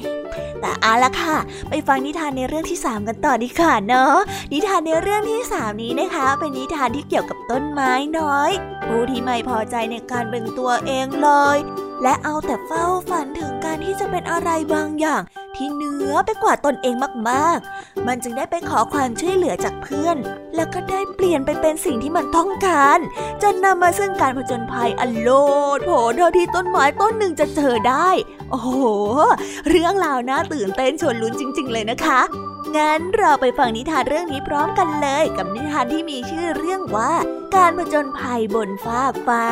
แต่เอาละค่ะ ไปฟังนิทานในเรื่องที่ 3 กันต่อดีค่ะเนาะนิทานในเรื่องที่ 3 นี้นะคะ เป็นนิทานที่เกี่ยวกับต้นไม้น้อย ผู้ที่ไม่พอใจในการเป็นตัวเองเลย และเอาแต่เฝ้าฝันถึงการที่จะเป็นอะไรบางอย่าง ที่เหนือไปกว่าตนเองมากๆ มันจึงได้ไปขอความช่วยเหลือจากเพื่อน แล้วก็ได้เปลี่ยนไปเป็นสิ่งที่มันต้องการจนนำมาซึ่งการผจญภัยอันโลดโผเท่าที่ต้นไม้ต้นหนึ่งจะเจอได้ โอ้โห เรื่องราวน่าตื่นเต้นชวนลุ้นจริง ๆ เลยนะคะ งั้นเราไปฟังนิทานเรื่องนี้พร้อมกันเลย กับนิทานที่มีชื่อเรื่องว่า การผจญภัยบนฟากฟ้า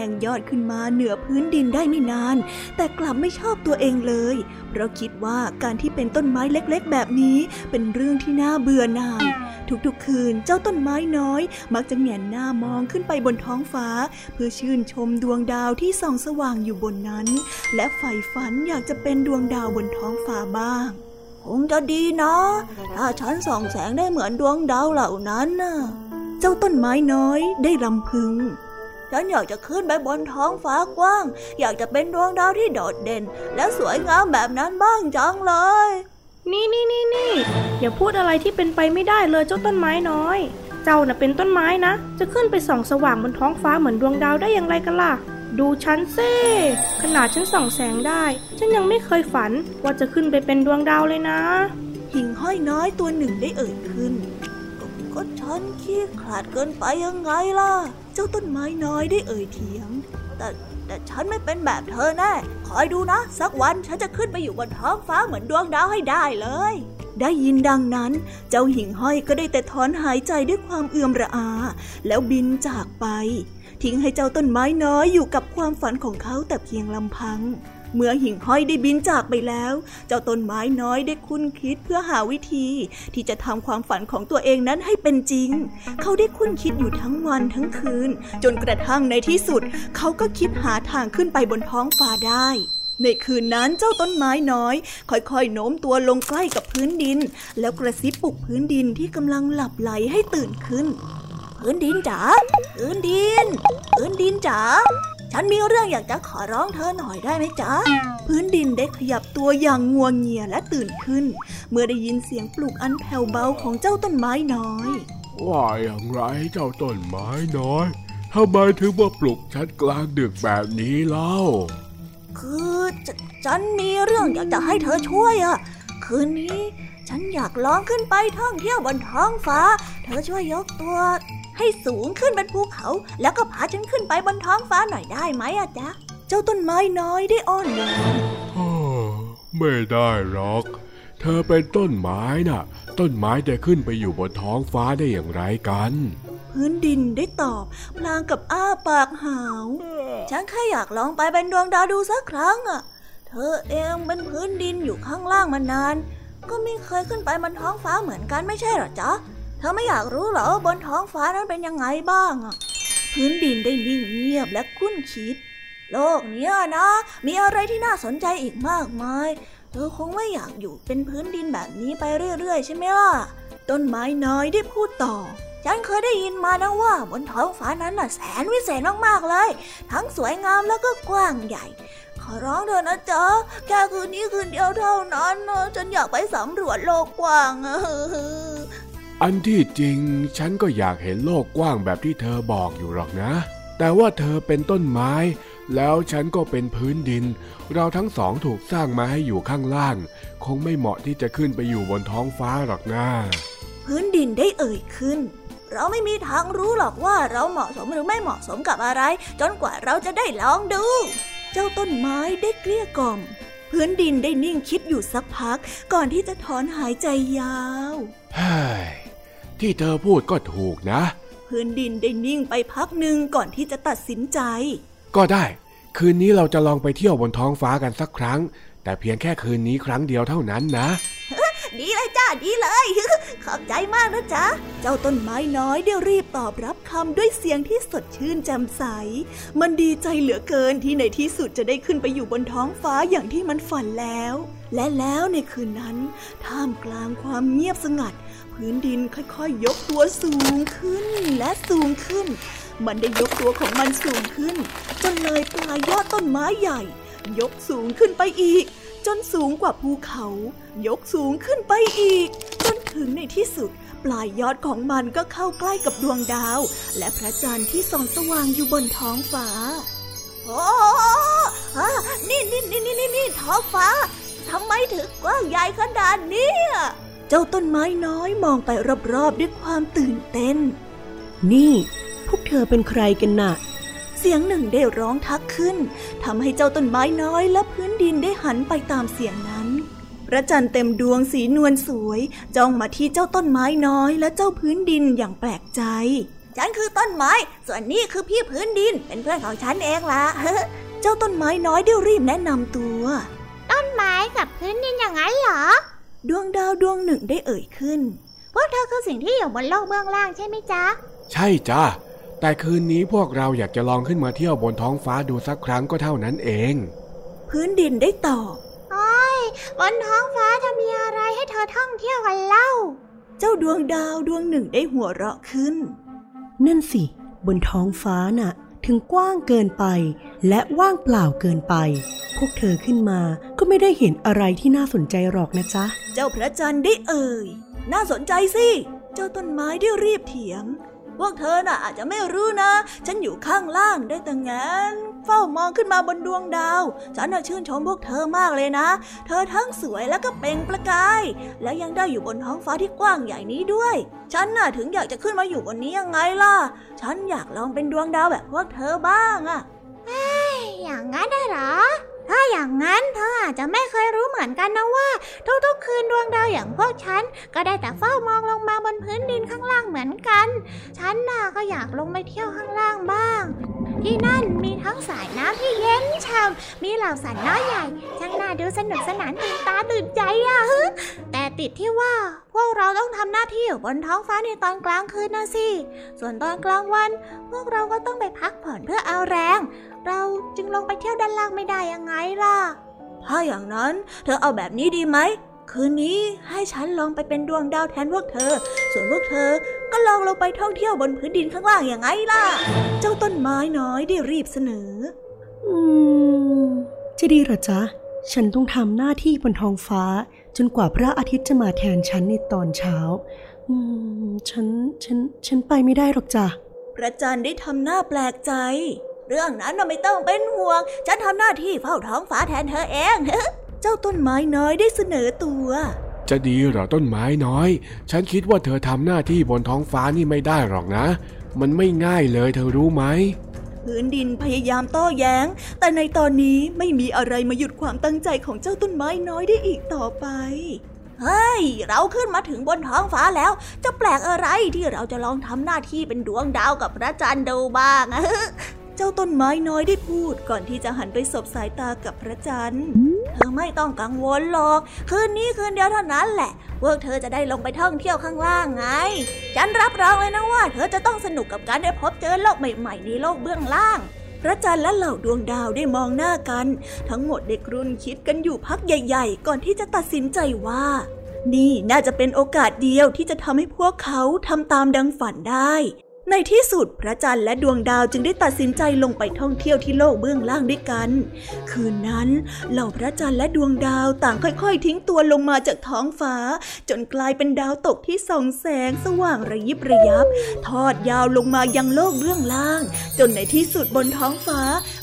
แทงยอดขึ้นมาเหนือพื้นดินได้ไม่นาน แต่กลับไม่ชอบตัวเองเลย เพราะคิดว่าการที่เป็นต้นไม้เล็กๆ แบบนี้เป็นเรื่องที่น่าเบื่อหน่าย ทุกๆ คืนเจ้าต้นไม้น้อย มักจะแงนหน้ามองขึ้นไปบนท้องฟ้า เพื่อชื่นชมดวงดาวที่ส่องสว่างอยู่บนนั้น และใฝ่ฝันอยากจะเป็นดวงดาวบนท้องฟ้าบ้างคงจะดีนะ ถ้าฉันส่องแสงได้เหมือนดวงดาวเหล่านั้นน่ะ เจ้าต้นไม้น้อยได้รำพึง ฉันอยากจะขึ้นไปบนท้องฟ้ากว้าง อยากจะเป็นดวงดาวที่โดดเด่น และสวยงามแบบนั้นบ้างจังเลย นี่นี่นี่นี่อย่าพูดอะไรที่เป็นไปไม่ได้เลยเจ้าต้นไม้น้อย เจ้าน่ะเป็นต้นไม้นะ จะขึ้นไปส่องสว่างบนท้องฟ้าเหมือนดวงดาวได้อย่างไรกันล่ะ ดูฉันเซ่ขนาดฉันส่องแสงได้ ฉันยังไม่เคยฝันว่าจะขึ้นไปเป็นดวงดาวเลยนะ หิ่งห้อยน้อยตัวหนึ่งได้เอ่ยขึ้น ก็ก็ฉันขี้ขลาดเกินไปยังไงล่ะ เจ้าต้นไม้น้อยได้เอ่ยเถียง แต่แต่ฉันไม่เป็นแบบเธอแน่คอยดูนะ สักวันฉันจะขึ้นไปอยู่บนท้องฟ้าเหมือนดวงดาวให้ได้เลย ได้ยินดังนั้น เจ้าหิ่งห้อยก็ได้แต่ถอนหายใจด้วยความเอื่อมระอา แล้วบินจากไป ทิ้งให้เจ้าต้นไม้น้อยอยู่กับความฝันของเขาแต่เพียงลำพัง เมื่อหิ่งห้อยได้บินจากไปแล้ว เจ้าต้นไม้น้อยได้คุ้นคิดเพื่อหาวิธี ที่จะทำความฝันของตัวเองนั้นให้เป็นจริง เขาได้คุ้นคิดอยู่ทั้งวันทั้งคืน จนกระทั่งในที่สุด เขาก็คิดหาทางขึ้นไปบนท้องฟ้าได้ในคืนนั้นเจ้าต้นไม้น้อย ค่อยๆโน้มตัวลงใกล้กับพื้นดิน แล้วกระซิบปลุกพื้นดินที่กำลังหลับไหลให้ตื่นขึ้น พื้นดินจ๋าพื้นดิน พื้นดินจ๋า ฉันมีเรื่องอยากจะขอร้องเธอหน่อยได้ไหมจ๊ะ พื้นดินได้ขยับตัวอย่างงัวงเงียและตื่นขึ้น เมื่อได้ยินเสียงปลุกอันแผ่วเบาของเจ้าต้นไม้น้อย ว่าอย่างไรเจ้าต้นไม้น้อยทำไมถึงมาปลุกฉันกลางดึกแบบนี้เล่า คือฉฉันมีเรื่องอยากจะให้เธอช่วยอะคืนนี้ ฉันอยากลองขึ้นไปท่องเที่ยวบนท้องฟ้า เธอช่วยยกตัว ให้สูงขึ้นเป็นภูเขา แล้วก็พาฉันขึ้นไปบนท้องฟ้าหน่อยได้ไหมอะจ๊ะ เจ้าต้นไม้น้อยได้อ้อนวอนอ้อไม่ได้หรอก เธอเป็นต้นไม้น่ะ ต้นไม้จะขึ้นไปอยู่บนท้องฟ้าได้อย่างไรกัน พื้นดินได้ตอบพลางกับอ้าปากหาว ฉันแค่อยากลองไปเป็นดวงดาวดูสักครั้งอะเธอเองเป็นพื้นดินอยู่ข้างล่างมานาน ก็ไม่เคยขึ้นไปบนท้องฟ้าเหมือนกันไม่ใช่หรอจ๊ะ เธอไม่อยากรู้เหรอว่าบนท้องฟ้านั้นเป็นยังไงบ้างอะพื้นดินได้นิ่งเงียบและคุ้นคิด โลกเนี้ยนะ มีอะไรที่น่าสนใจอีกมากมาย เธอคงไม่อยากอยู่เป็นพื้นดินแบบนี้ไปเรื่อยๆ ใช่ไหมล่ะ ต้นไม้น้อยได้พูดต่อ ฉันเคยได้ยินมานะว่าบนท้องฟ้านั้นน่ะแสนวิเศษมากๆเลย ทั้งสวยงามแล้วก็กว้างใหญ่ ขอร้องเถอะนะจ๊ะแค่คืนนี้คืนเดียวเท่านั้นนะฉันอยากไปสำรวจโลกกว้าง อะอันที่จริงฉันก็อยากเห็นโลกกว้างแบบที่เธอบอกอยู่หรอกนะ แต่ว่าเธอเป็นต้นไม้ แล้วฉันก็เป็นพื้นดิน เราทั้งสองถูกสร้างมาให้อยู่ข้างล่าง คงไม่เหมาะที่จะขึ้นไปอยู่บนท้องฟ้าหรอกนะพื้นดินได้เอ่ยขึ้น เราไม่มีทางรู้หรอกว่าเราเหมาะสมหรือไม่เหมาะสมกับอะไร จนกว่าเราจะได้ลองดู เจ้าต้นไม้ได้เกลี้ยกล่อมพื้นดินได้นิ่งคิดอยู่สักพัก ก่อนที่จะถอนหายใจยาว เฮ้ย ที่เธอพูดก็ถูกนะ พื้นดินได้นิ่งไปพักหนึ่งก่อนที่จะตัดสินใจ ก็ได้ คืนนี้เราจะลองไปเที่ยวบนท้องฟ้ากันสักครั้ง แต่เพียงแค่คืนนี้ครั้งเดียวเท่านั้นนะ ดีเลยจ้าดีเลย ขอบใจมากนะจ๊ะ เจ้าต้นไม้น้อยได้รีบตอบรับคำด้วยเสียงที่สดชื่นแจ่มใส มันดีใจเหลือเกินที่ในที่สุดจะได้ขึ้นไปอยู่บนท้องฟ้าอย่างที่มันฝันแล้ว และแล้วในคืนนั้น ท่ามกลางความเงียบสงัด พื้นดินค่อยๆยยกตัวสูงขึ้นและสูงขึ้น มันได้ยกตัวของมันสูงขึ้น จนเลยปลายยอดต้นไม้ใหญ่ ยกสูงขึ้นไปอีก จนสูงกว่าภูเขา ยกสูงขึ้นไปอีก จนถึงในที่สุด ปลายยอดของมันก็เข้าใกล้กับดวงดาว และพระจันทร์ที่ส่องสว่างอยู่บนท้องฟ้าโอ้นี่นี่นี่นี่นี่ท้องฟ้าทำไมถึงกว้างใหญ่ขนาดนี้ เจ้าต้นไม้น้อยมองไปรอบๆด้วยความตื่นเต้น นี่พวกเธอเป็นใครกันน่ะ เสียงหนึ่งได้ร้องทักขึ้นทำให้เจ้าต้นไม้น้อยและพื้นดินได้หันไปตามเสียงนั้นพระจันทร์เต็มดวงสีนวลสวยจ้องมาที่เจ้าต้นไม้น้อยและเจ้าพื้นดินอย่างแปลกใจฉันคือต้นไม้ ส่วนนี้คือพี่พื้นดิน เป็นเพื่อนของฉันเองล่ะเจ้าต้นไม้น้อยได้รีบแนะนำตัว ต้นไม้กับพื้นดินอย่างนั้นเหรอ ดวงดาวดวงหนึ่งได้เอ่ยขึ้น พวกเธอคือสิ่งที่อยู่บนโลกเบื้องล่างใช่ไหมจ๊ะ ใช่จ้าแต่คืนนี้พวกเราอยากจะลองขึ้นมาเที่ยวบนท้องฟ้าดูสักครั้งก็เท่านั้นเอง พื้นดินได้ตอบโอ้ยบนท้องฟ้าจะมีอะไรให้เธอท่องเที่ยวกันเล่า เจ้าดวงดาวดวงหนึ่งได้หัวเราะขึ้น นั่นสิ บนท้องฟ้าน่ะ ถึงกว้างเกินไป และว่างเปล่าเกินไป พวกเธอขึ้นมาก็ไม่ได้เห็นอะไรที่น่าสนใจหรอกนะจ๊ะ เจ้าพระจันทร์ได้เอ่ย น่าสนใจสิ เจ้าต้นไม้ได้รีบเถียง พวกเธอน่ะอาจจะไม่รู้นะ ฉันอยู่ข้างล่างได้แต่งั้น เฝ้ามองขึ้นมาบนดวงดาว ฉันน่ะชื่นชมพวกเธอมากเลยนะ เธอทั้งสวยแล้วก็เปล่งประกาย และยังได้อยู่บนท้องฟ้าที่กว้างใหญ่นี้ด้วย ฉันน่ะถึงอยากจะขึ้นมาอยู่บนนี้ยังไงล่ะ ฉันอยากลองเป็นดวงดาวแบบพวกเธอบ้างอะอย่างนั้นเหรอ ถ้าอย่างนั้นเธออาจจะไม่เคยรู้เหมือนกันนะว่า ทุกๆ คืนดวงดาวอย่างพวกฉัน ก็ได้แต่เฝ้ามองลงมาบนพื้นดินข้างล่างเหมือนกัน ฉันน่ะก็อยากลงไปเที่ยวข้างล่างบ้าง ที่นั่นมีทั้งสายน้ำที่เย็นช่ำมีเหล่าสัตว์น้อยใหญ่ช่างน่าดูสนุกสนานตื่นตาตื่นใจอะฮึแต่ติดที่ว่าพวกเราต้องทำหน้าที่อยู่บนท้องฟ้าในตอนกลางคืนนะสิ ส่วนตอนกลางวัน พวกเราก็ต้องไปพักผ่อนเพื่อเอาแรง เราจึงลงไปเที่ยวด้านล่างไม่ได้ยังไงล่ะ ถ้าอย่างนั้นเธอเอาแบบนี้ดีไหม คืนนี้ให้ฉันลองไปเป็นดวงดาวแทนพวกเธอ ส่วนพวกเธอก็ลองลงไปท่องเที่ยวบนพื้นดินข้างล่างอย่างไงล่ะ เจ้าต้นไม้น้อยได้รีบเสนอ อืม จะดีหรอจ๊ะ ฉันต้องทำหน้าที่บนท้องฟ้า จนกว่าพระอาทิตย์จะมาแทนฉันในตอนเช้า อืม ฉัน ฉัน ฉันไปไม่ได้หรอกจ้ะ พระจันทร์ได้ทำหน้าแปลกใจ เรื่องนั้นน่ะไม่ต้องเป็นห่วง ฉันทำหน้าที่เฝ้าท้องฟ้าแทนเธอเอง เจ้าต้นไม้น้อยได้เสนอตัว จะดีเหรอต้นไม้น้อย ฉันคิดว่าเธอทำหน้าที่บนท้องฟ้านี่ไม่ได้หรอกนะ มันไม่ง่ายเลยเธอรู้ไหม พื้นดินพยายามโต้แย้ง แต่ในตอนนี้ไม่มีอะไรมาหยุดความตั้งใจของเจ้าต้นไม้น้อยได้อีกต่อไปเฮ้ย เราขึ้นมาถึงบนท้องฟ้าแล้ว จะแปลกอะไรที่เราจะลองทำหน้าที่เป็นดวงดาวกับพระจันทร์ดูบ้าง จ้าต้นไม้น้อยได้พูดก่อนที่จะหันไปสบสายตากับพระจันทร์ เธอไม่ต้องกังวลหรอก คืนนี้คืนเดียวเท่านั้นแหละพวกเธอจะได้ลงไปท่องเที่ยวข้างล่างไง ฉันรับรองเลยนะว่า เธอจะต้องสนุกกับการได้พบเจอโลกใหม่ๆในโลกเบื้องล่าง พระจันทร์และเหล่าดวงดาวได้มองหน้ากัน ทั้งหมดได้กรุ่นคิดกันอยู่พักใหญ่ ๆ ก่อนที่จะตัดสินใจว่า นี่น่าจะเป็นโอกาสเดียวที่จะทำให้พวกเขาทำตามดังฝันได้ ในที่สุดพระจันทร์และดวงดาวจึงได้ตัดสินใจลงไปท่องเที่ยวที่โลกเบื้องล่างด้วยกัน คืนนั้นเหล่าพระจันทร์และดวงดาวต่างค่อยๆ ทิ้งตัวลงมาจากท้องฟ้า จนกลายเป็นดาวตกที่ส่องแสงสว่างระยิบระยับ ทอดยาวลงมายังโลกเบื้องล่าง จนในที่สุดบนท้องฟ้า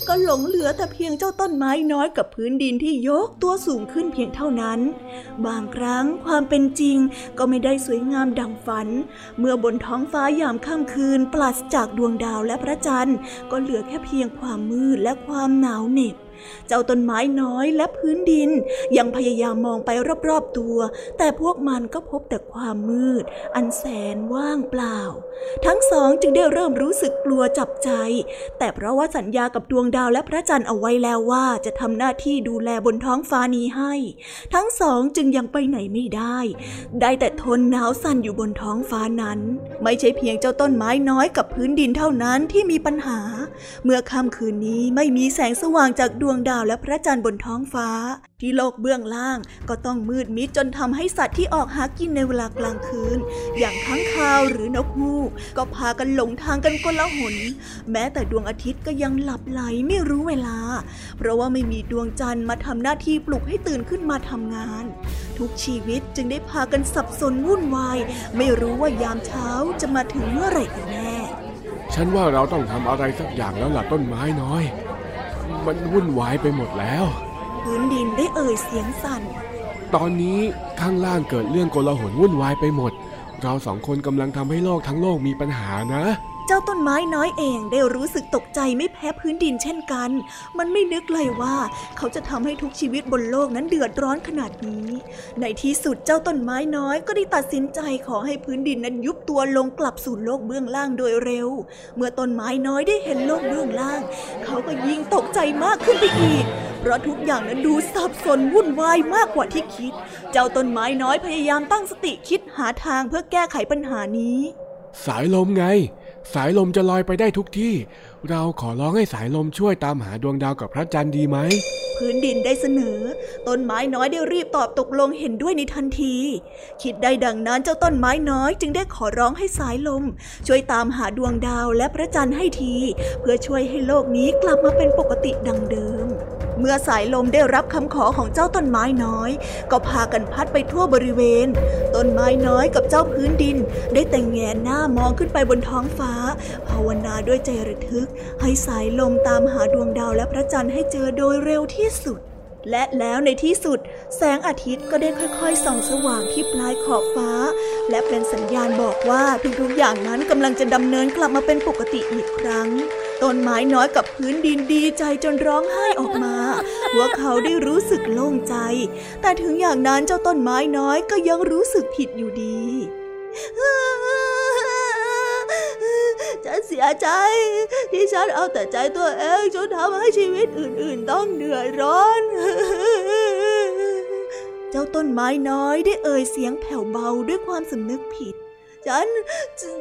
ก็หลงเหลือแต่เพียงเจ้าต้นไม้น้อยกับพื้นดินที่ยกตัวสูงขึ้นเพียงเท่านั้น บางครั้งความเป็นจริงก็ไม่ได้สวยงามดังฝัน เมื่อบนท้องฟ้ายามค่ำคืนปราศจากดวงดาวและพระจันทร์ ก็เหลือแค่เพียงความมืดและความหนาวเหน็บ เจ้าต้นไม้น้อยและพื้นดิน ยังพยายามมองไปรอบๆตัว แต่พวกมันก็พบแต่ความมืด อันแสนว่างเปล่า ทั้งสองจึงได้เริ่มรู้สึกกลัวจับใจ แต่เพราะว่าสัญญากับดวงดาวและพระจันทร์เอาไว้แล้วว่าจะทำหน้าที่ดูแลบนท้องฟ้านี้ให้ ทั้งสองจึงยังไปไหนไม่ได้ ได้แต่ทนหนาวสั่นอยู่บนท้องฟ้านั้น ไม่ใช่เพียงเจ้าต้นไม้น้อยกับพื้นดินเท่านั้นที่มีปัญหา เมื่อค่ำคืนนี้ไม่มีแสงสว่างจากดวงดาวและพระจันทร์บนท้องฟ้า ที่โลกเบื้องล่างก็ต้องมืดมิดจนทำให้สัตว์ที่ออกหากินในเวลากลางคืน อย่างค้างคาวหรือนกฮูก ก็พากันหลงทางกันกละหน แม้แต่ดวงอาทิตย์ก็ยังหลับไหลไม่รู้เวลา เพราะว่าไม่มีดวงจันทร์มาทำหน้าที่ปลุกให้ตื่นขึ้นมาทำงาน ทุกชีวิตจึงได้พากันสับสนวุ่นวาย ไม่รู้ว่ายามเช้าจะมาถึงเมื่อไหร่กันแน่ฉันว่าเราต้องทำอะไรสักอย่างแล้วล่ะต้นไม้น้อย มันวุ่นวายไปหมดแล้ว พื้นดินได้เอ่ยเสียงสั่น ตอนนี้ข้างล่างเกิดเรื่องโกลาหลวุ่นวายไปหมด เราสองคนกำลังทำให้โลกทั้งโลกมีปัญหานะ เจ้าต้นไม้น้อยเองได้รู้สึกตกใจไม่แพ้พื้นดินเช่นกัน มันไม่นึกเลยว่า เขาจะทำให้ทุกชีวิตบนโลกนั้นเดือดร้อนขนาดนี้ ในที่สุดเจ้าต้นไม้น้อยก็ได้ตัดสินใจขอให้พื้นดินนั้นยุบตัวลงกลับสู่โลกเบื้องล่างโดยเร็ว เมื่อต้นไม้น้อยได้เห็นโลกเบื้องล่าง เขาก็ยิ่งตกใจมากขึ้นไปอีกเพราะทุกอย่างนั้นดูสับสนวุ่นวายมากกว่าที่คิด เจ้าต้นไม้น้อยพยายามตั้งสติคิดหาทางเพื่อแก้ไขปัญหานี้ สายลมไง สายลมจะลอยไปได้ทุกที่ เราขอร้องให้สายลมช่วยตามหาดวงดาวกับพระจันทร์ดีไหม พื้นดินได้เสนอ ต้นไม้น้อยได้รีบตอบตกลงเห็นด้วยในทันที คิดได้ดังนั้นเจ้าต้นไม้น้อยจึงได้ขอร้องให้สายลม ช่วยตามหาดวงดาวและพระจันทร์ให้ที เพื่อช่วยให้โลกนี้กลับมาเป็นปกติดังเดิม เมื่อสายลมได้รับคำขอของเจ้าต้นไม้น้อย ก็พากันพัดไปทั่วบริเวณ ต้นไม้น้อยกับเจ้าพื้นดิน ได้แต่งแงนหน้ามองขึ้นไปบนท้องฟ้า ภาวนาด้วยใจระทึก ให้สายลมตามหาดวงดาวและพระจันทร์ให้เจอโดยเร็วที่สุด และแล้วในที่สุด แสงอาทิตย์ก็ได้ค่อยๆส่องสว่างที่ปลายขอบฟ้า และเป็นสัญญาณบอกว่าทุกๆอย่างนั้นกำลังจะดำเนินกลับมาเป็นปกติอีกครั้งต้นไม้น้อยกับพื้นดินดีใจจนร้องไห้ออกมาพวกเขาได้รู้สึกโล่งใจ แต่ถึงอย่างนั้นเจ้าต้นไม้น้อยก็ยังรู้สึกผิดอยู่ดี ฉันเสียใจ ที่ฉันเอาแต่ใจตัวเองจนทำให้ชีวิตอื่นๆ ต้องเหนื่อยร้อน เจ้าต้นไม้น้อยได้เอ่ยเสียงแผ่วเบาด้วยความสำนึกผิด ฉัน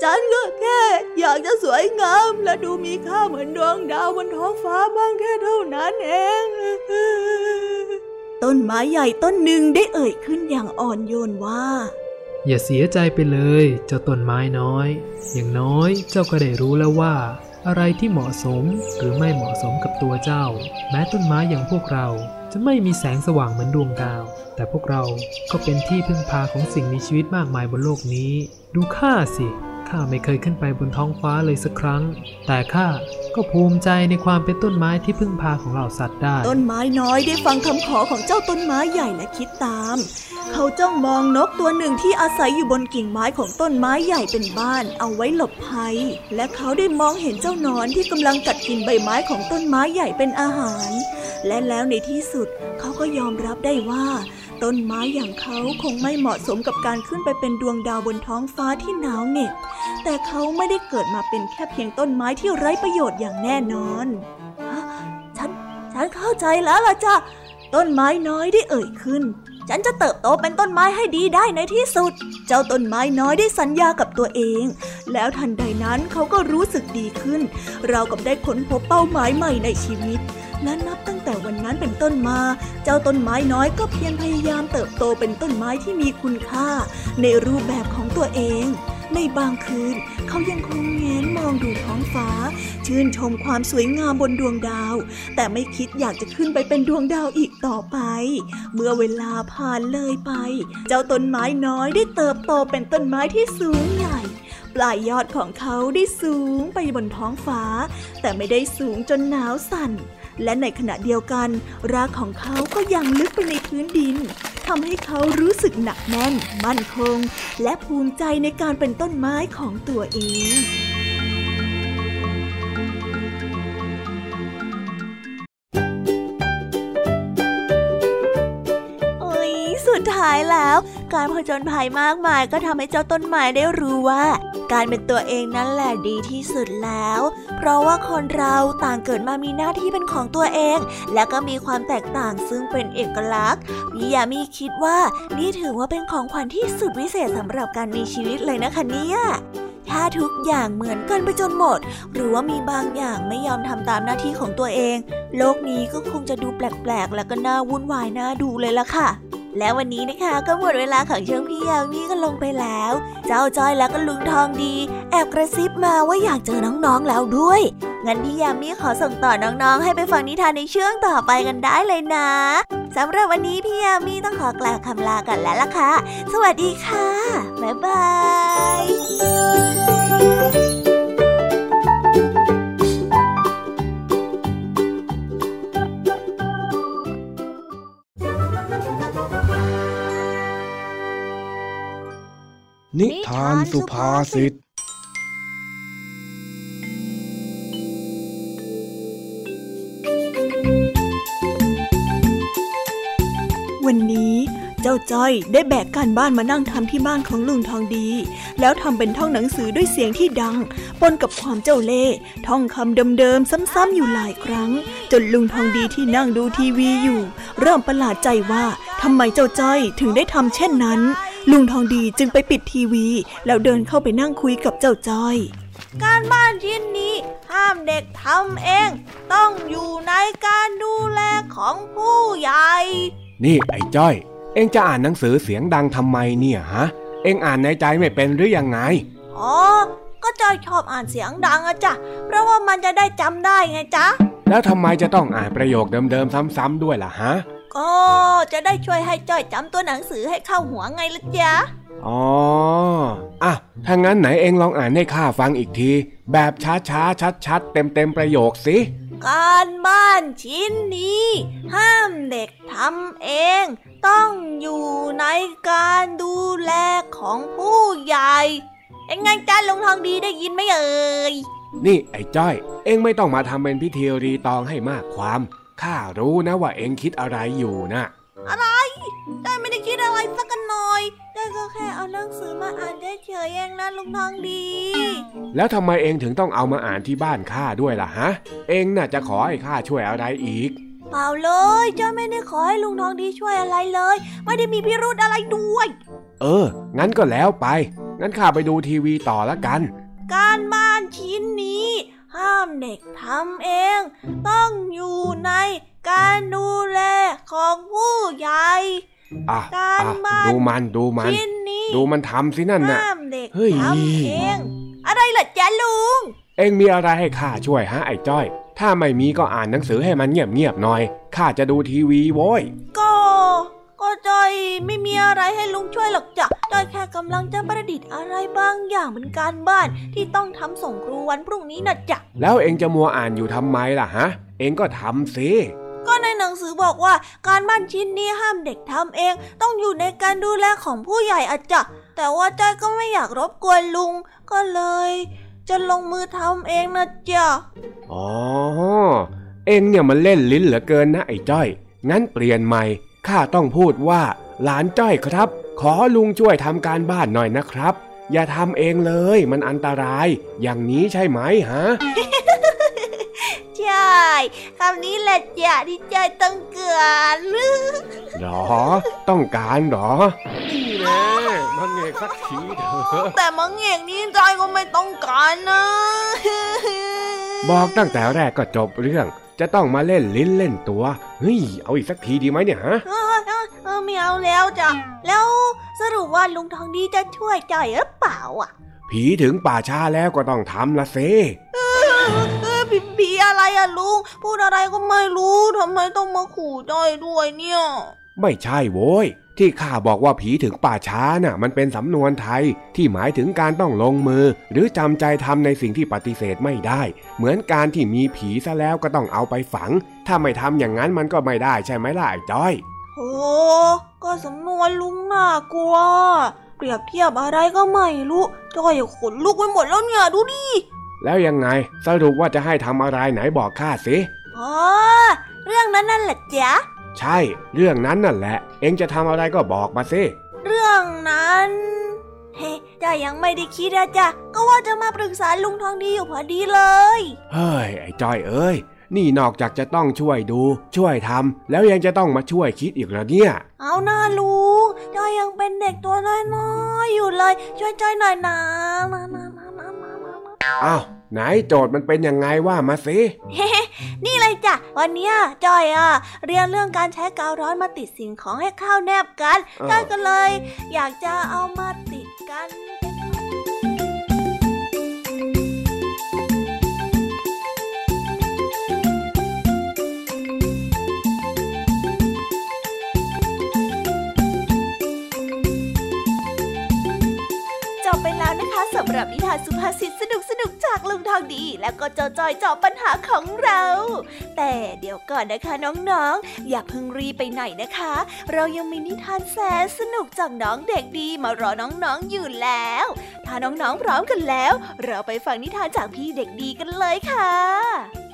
ฉันก็แค่ อยากจะสวยงามและดูมีค่าเหมือนดวงดาวบนท้องฟ้าบ้างแค่เท่านั้นเอง ต้นไม้ใหญ่ต้นหนึ่งได้เอ่ยขึ้นอย่างอ่อนโยนว่า อย่าเสียใจไปเลย เจ้าต้นไม้น้อย อย่างน้อยเจ้าก็ได้รู้แล้วว่า อะไรที่เหมาะสมหรือไม่เหมาะสมกับตัวเจ้า แม้ต้นไม้อย่างพวกเราจะไม่มีแสงสว่างเหมือนดวงดาว แต่พวกเราก็เป็นที่พึ่งพาของสิ่งมีชีวิตมากมายบนโลกนี้ ดูข้าสิข้าไม่เคยขึ้นไปบนท้องฟ้าเลยสักครั้ง แต่ข้า ก็ภูมิใจในความเป็นต้นไม้ที่พึ่งพาของเหล่าสัตว์ได้ ต้นไม้น้อยได้ฟังคำขอของเจ้าต้นไม้ใหญ่และคิดตาม เขาจ้องมองนกตัวหนึ่งที่อาศัยอยู่บนกิ่งไม้ของต้นไม้ใหญ่เป็นบ้าน เอาไว้หลบภัย และเขาได้มองเห็นเจ้านอนที่กำลังกัดกินใบไม้ของต้นไม้ใหญ่เป็นอาหาร และแล้วในที่สุดเขาก็ยอมรับได้ว่า ต้นไม้อย่างเขาคงไม่เหมาะสมกับการขึ้นไปเป็นดวงดาวบนท้องฟ้าที่หนาวเหน็บ แต่เขาไม่ได้เกิดมาเป็นแค่เพียงต้นไม้ที่ไร้ประโยชน์อย่างแน่นอนฉัน ฉันเข้าใจแล้วล่ะจ้ะ ต้นไม้น้อยได้เอ่ยขึ้น ฉันจะเติบโตเป็นต้นไม้ให้ดีได้ในที่สุด เจ้าต้นไม้น้อยได้สัญญากับตัวเอง แล้วทันใดนั้นเขาก็รู้สึกดีขึ้น เรากับได้ค้นพบเป้าหมายใหม่ในชีวิต และนับตั้งแต่วันนั้นเป็นต้นมา เจ้าต้นไม้น้อยก็เพียรพยายามเติบโตเป็นต้นไม้ที่มีคุณค่า ในรูปแบบของตัวเอง ในบางคืน เขายังคงแงนมองดูท้องฟ้า ชื่นชมความสวยงามบนดวงดาว แต่ไม่คิดอยากจะขึ้นไปเป็นดวงดาวอีกต่อไป เมื่อเวลาผ่านเลยไป เจ้าต้นไม้น้อยได้เติบโตเป็นต้นไม้ที่สูงใหญ่ปลายยอดของเขาได้สูงไปบนท้องฟ้า แต่ไม่ได้สูงจนหนาวสั่น และในขณะเดียวกัน รากของเขาก็ยังลึกไปในพื้นดินทำให้เขารู้สึกหนักแน่น มั่นคง และภูมิใจในการเป็นต้นไม้ของตัวเอง ท้ายแล้ว การผจญภัยมากมายก็ทำให้เจ้าต้นไม้ได้รู้ว่า การเป็นตัวเองนั่นแหละดีที่สุดแล้ว เพราะว่าคนเราต่างเกิดมามีหน้าที่เป็นของตัวเอง และก็มีความแตกต่างซึ่งเป็นเอกลักษณ์พี่ยามีคิดว่านี่ถือว่าเป็นของขวัญที่สุดวิเศษสำหรับการมีชีวิตเลยนะคะเนี่ยถ้าทุกอย่างเหมือนกันไปจนหมด หรือว่ามีบางอย่างไม่ยอมทำตามหน้าที่ของตัวเอง โลกนี้ก็คงจะดูแปลกๆ และก็น่าวุ่นวายน่าดูเลยล่ะค่ะ และวันนี้นะคะก็หมดเวลาของช่วงพี่ยามีกันลงไปแล้ว เจ้าจ้อยและก็ลุงทองดี แอบกระซิบมาว่าอยากเจอน้องๆแล้วด้วย งั้นพี่ยามีขอส่งต่อน้องๆ ให้ไปฟังนิทานในช่วงต่อไปกันได้เลยนะสำหรับวันนี้พี่ยามีต้องขอกล่าวคำลากันแล้วล่ะค่ะ สวัสดีค่ะ บ๊ายบาย นิทานสุภาษิต วันนี้เจ้าจ้อยได้แบกการบ้านมานั่งทำที่บ้านของลุงทองดี แล้วทำเป็นท่องหนังสือด้วยเสียงที่ดัง ปนกับความเจ้าเล่ห์ท่องคำเดิมๆซ้ำๆอยู่หลายครั้ง จนลุงทองดีที่นั่งดูทีวีอยู่ เริ่มประหลาดใจว่าทำไมเจ้าจ้อยถึงได้ทำเช่นนั้น ลุงทองดีจึงไปปิดทีวี แล้วเดินเข้าไปนั่งคุยกับเจ้าจ้อย การบ้านชิ้นนี้ห้ามเด็กทำเอง ต้องอยู่ในการดูแลของผู้ใหญ่ นี่ไอ้จ้อย เอ็งจะอ่านหนังสือเสียงดังทำไมเนี่ยฮะ เอ็งอ่านในใจไม่เป็นหรือยังไง อ๋อ ก็จอยชอบอ่านเสียงดังอะจ้ะ เพราะว่ามันจะได้จำได้ไงจ๊ะ แล้วทำไมจะต้องอ่านประโยคเดิมๆซ้ำๆด้วยล่ะฮะ ก็จะได้ช่วยให้จ้อยจำตัวหนังสือให้เข้าหัวไงล่ะจ๊ะ อ๋อ อะ ถ้างั้นไหนเอ็งลองอ่านให้ข้าฟังอีกที แบบช้าๆ ชัดๆ เต็มๆ ประโยคสิ การบ้านชิ้นนี้ ห้ามเด็กทำเอง ต้องอยู่ในการดูแลของผู้ใหญ่เอ็งไงจ้าลุงทองดีได้ยินไหมเอ่ย นี่ไอ้จ้อย เอ็งไม่ต้องมาทำเป็นพิธีรีตองให้มากความ ข้ารู้นะว่าเอ็งคิดอะไรอยู่นะอะไรได้ไม่ได้คิดอะไรสักกันหน่อยได้ก็แค่เอาหนังสือมาอ่านเฉยๆเองนะลุงทองดี แล้วทำไมเอ็งถึงต้องเอามาอ่านที่บ้านข้าด้วยล่ะฮะ เอ็งน่ะจะขอให้ข้าช่วยอะไรอีก เปล่าเลยเจ้าไม่ได้ขอให้ลุงทองดีช่วยอะไรเลย ไม่ได้มีพิรุธอะไรด้วย เออ งั้นก็แล้วไป งั้นข้าไปดูทีวีต่อละกัน การบ้านชิ้นนี้ ห้ามเด็กทำเอง ต้องอยู่ในการดูแลของผู้ใหญ่อะการอะบ้านดูมันดูมันชิ้นนี้ดูมันทำสินั่นน่ะห้ามเด็กเฮ้ยทำเอง อะไรล่ะจ๊ะลุง เอ็งมีอะไรให้ข้าช่วยฮะไอ้จ้อย ถ้าไม่มีก็อ่านหนังสือให้มันเงียบๆหน่อยข้าจะดูทีวีโว้ยก็ก็ จอยไม่มีอะไรให้ลุงช่วยหรอกจ้ะจอยแค่กำลังจะประดิษฐ์อะไรบางอย่างเป็นการบ้านที่ต้องทำส่งครูวันพรุ่งนี้นะจ๊ะแล้วเอ็งจะมัวอ่านอยู่ทำไมล่ะฮะ เอ็งก็ทำสิก็ในหนังสือบอกว่าการบ้านชิ้นนี้ห้ามเด็กทำเอง ต้องอยู่ในการดูแลของผู้ใหญ่อะจ้ะแต่ว่าจอยก็ไม่อยากรบกวนลุงก็เลย จะลงมือทำเองนะจ๊ะอ๋อเอ็งเนี่ยมันเล่นลิ้นเหลือเกินนะไอ้จ้อย งั้นเปลี่ยนใหม่ ข้าต้องพูดว่า หลานจ้อยครับ ขอลุงช่วยทำการบ้านหน่อยนะครับ อย่าทำเองเลยมันอันตราย อย่างนี้ใช่ไหมฮะใช่คำนี้แหละจ้ะที่จอยต้องเกิดหรอ ต้องการหรอนี่แน่มันเงกสักทีเถอะแต่มังเอกนี้จอยก็ไม่ต้องการนะ บอกตั้งแต่แรกก็จบเรื่อง จะต้องมาเล่นลิ้นเล่นตัว เฮ้ย เอาอีกสักทีดีไหมเนี่ยฮะ เออเออเออไม่เอาแล้วจ้ะ แล้วสรุปว่าลุงทองดีจะช่วยจอยหรือเปล่าอะ ผีถึงป่าช้าแล้วก็ต้องทำละเซเออผีผีอะไรอะลุง พูดอะไรก็ไม่รู้ทำไมต้องมาขู่จอยด้วยเนี่ย ไม่ใช่โว้ย ที่ข้าบอกว่าผีถึงป่าช้าน่ะ มันเป็นสำนวนไทยที่หมายถึงการต้องลงมือ หรือจำใจทำในสิ่งที่ปฏิเสธไม่ได้ เหมือนการที่มีผีซะแล้วก็ต้องเอาไปฝัง ถ้าไม่ทำอย่างนั้นมันก็ไม่ได้ใช่ไหมล่ะไอ้จ้อยโอ้ก็สำนวนลุงน่ากลัว เปรียบเทียบอะไรก็ไม่รู้จอยขนลุกไปหมดแล้วเนี่ยดูดิแล้วยังไงสรุปว่าจะให้ทำอะไรไหนบอกข้าสิอ๋อเรื่องนั้นนั่นแหละจ๊ะ ใช่ เรื่องนั้นนั่นแหละ เอ็งจะทำอะไรก็บอกมาสิเรื่องนั้นเฮ้จ้ายังไม่ได้คิดอะจ้ะก็ว่าจะมาปรึกษาลุงทองดีอยู่พอดีเลย เฮ้ย ไอ้จ้อยเอ้ย นี่นอกจากจะต้องช่วยดู ช่วยทำแล้วยังจะต้องมาช่วยคิดอีกเหรอเนี่ย เอาหน้าลุงจ้อยยังเป็นเด็กตัวน้อยๆอยู่เลย ช่วยจ้อยหน่อยนะมามามามามามามาอ้าว ไหนโจทย์มันเป็นยังไงว่ามาสิเฮ้นี่เลยจ้ะวันเนี้ยจ้อยอะเรียนเรื่องการใช้กาวร้อนมาติดสิ่งของให้เข้าแนบกันเออจ้อยก็เลย อยากจะเอามาติดกัน คะสำหรับนิทานสุภาษิตสนุกสนุกจากลุงทองดี แล้วก็เจ้าจอยจอบปัญหาของเรา แต่เดี๋ยวก่อนนะคะน้องๆ อย่าเพิ่งรีไปไหนนะคะ เรายังมีนิทานแสนสนุกจากน้องเด็กดีมารอน้องๆอยู่แล้ว ถ้าน้องๆพร้อมกันแล้ว เราไปฟังนิทานจากพี่เด็กดีกันเลยค่ะ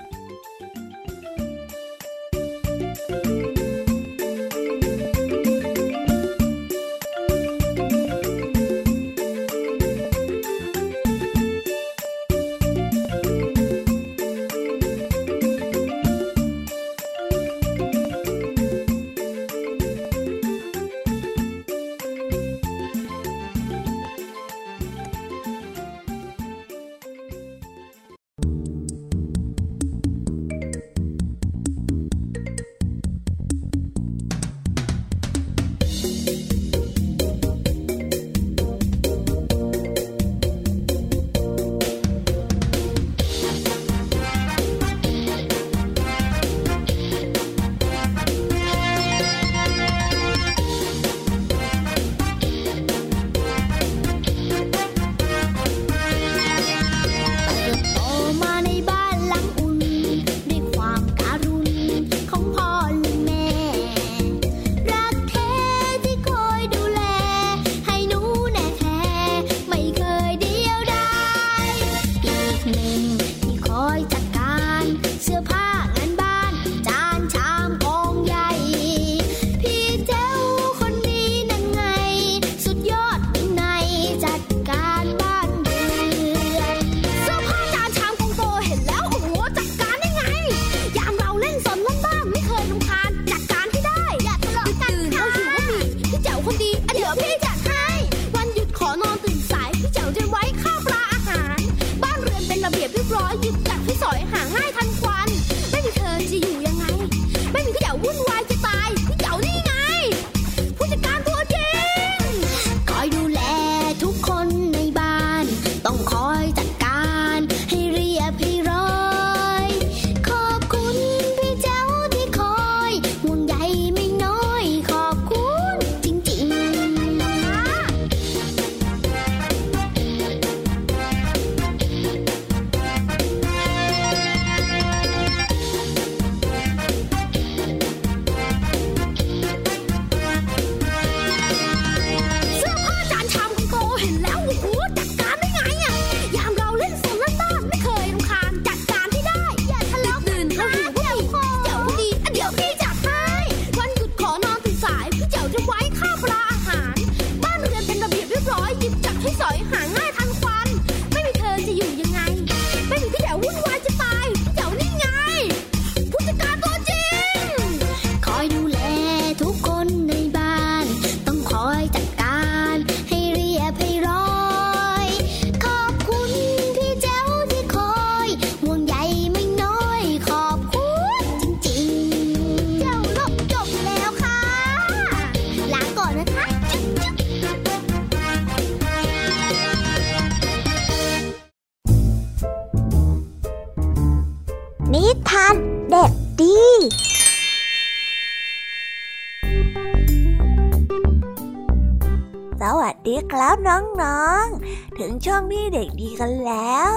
น้องๆ ถึงช่วงพี่เด็กดีกันแล้ว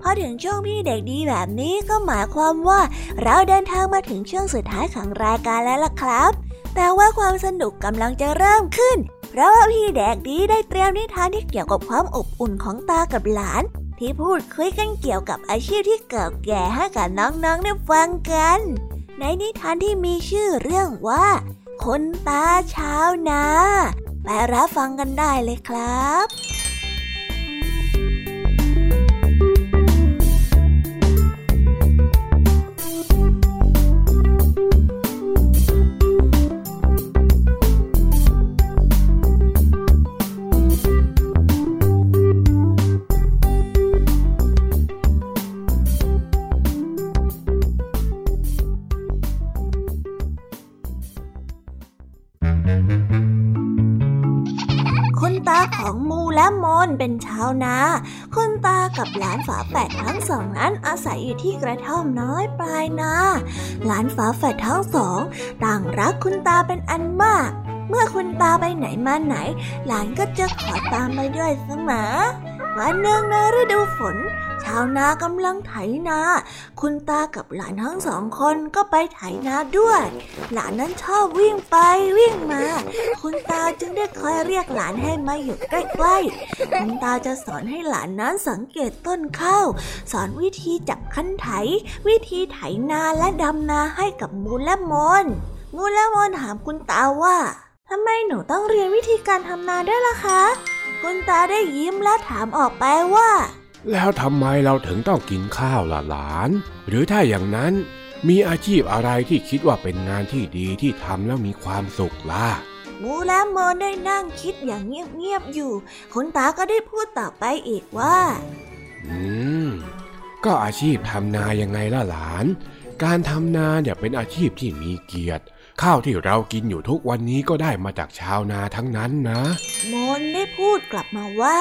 พอถึงช่วงพี่เด็กดีแบบนี้ก็หมายความว่าเราเดินทางมาถึงช่วงสุดท้ายของรายการแล้วล่ะครับ แต่ว่าความสนุกกำลังจะเริ่มขึ้น เพราะว่าพี่เด็กดีได้เตรียมนิทานที่เกี่ยวกับความอบอุ่นของตากับหลาน ที่พูดคุยกันเกี่ยวกับอาชีพที่เก่าแก่ให้กับน้องๆได้ฟังกัน ในนิทานที่มีชื่อเรื่องว่าคนตาชาวนา ไปรับฟังกันได้เลยครับ นชาวนา คุณตากับหลานฝาแฝดทั้งสองนั้นอาศัยอยู่ที่กระท่อมน้อยปลายนา หลานฝาแฝดทั้งสอง ต่างรักคุณตาเป็นอันมาก เมื่อคุณตาไปไหนมาไหน หลานก็จะขอตามไปด้วยเสมอวันหนึ่งในฤดูฝน ชาวนากำลังไถนา คุณตากับหลานทั้งสองคนก็ไปไถนาด้วย หลานนั้นชอบวิ่งไปวิ่งมา คุณตาจึงได้คอยเรียกหลานให้มาอยู่ใกล้ๆ คุณตาจะสอนให้หลานนั้นสังเกตต้นข้าว สอนวิธีจับคันไถ วิธีไถนาและดำนาให้กับมูลและมน มูลและมนถามคุณตาว่าทำไมหนูต้องเรียนวิธีการทำนาด้วยล่ะคะ คุณตาได้ยิ้มและถามออกไปว่า แล้วทำไมเราถึงต้องกินข้าวล่ะหลาน หรือถ้าอย่างนั้นมีอาชีพอะไรที่คิดว่าเป็นงานที่ดีที่ทำแล้วมีความสุขล่ะมูและมนได้นั่งคิดอย่างเงียบๆอยู่คุณตาก็ได้พูดต่อไปอีกว่า อืม ก็อาชีพทำนายังไงล่ะหลาน การทำนาเนี่ยเป็นอาชีพที่มีเกียรติ ข้าวที่เรากินอยู่ทุกวันนี้ก็ได้มาจากชาวนาทั้งนั้นนะมนได้พูดกลับมาว่า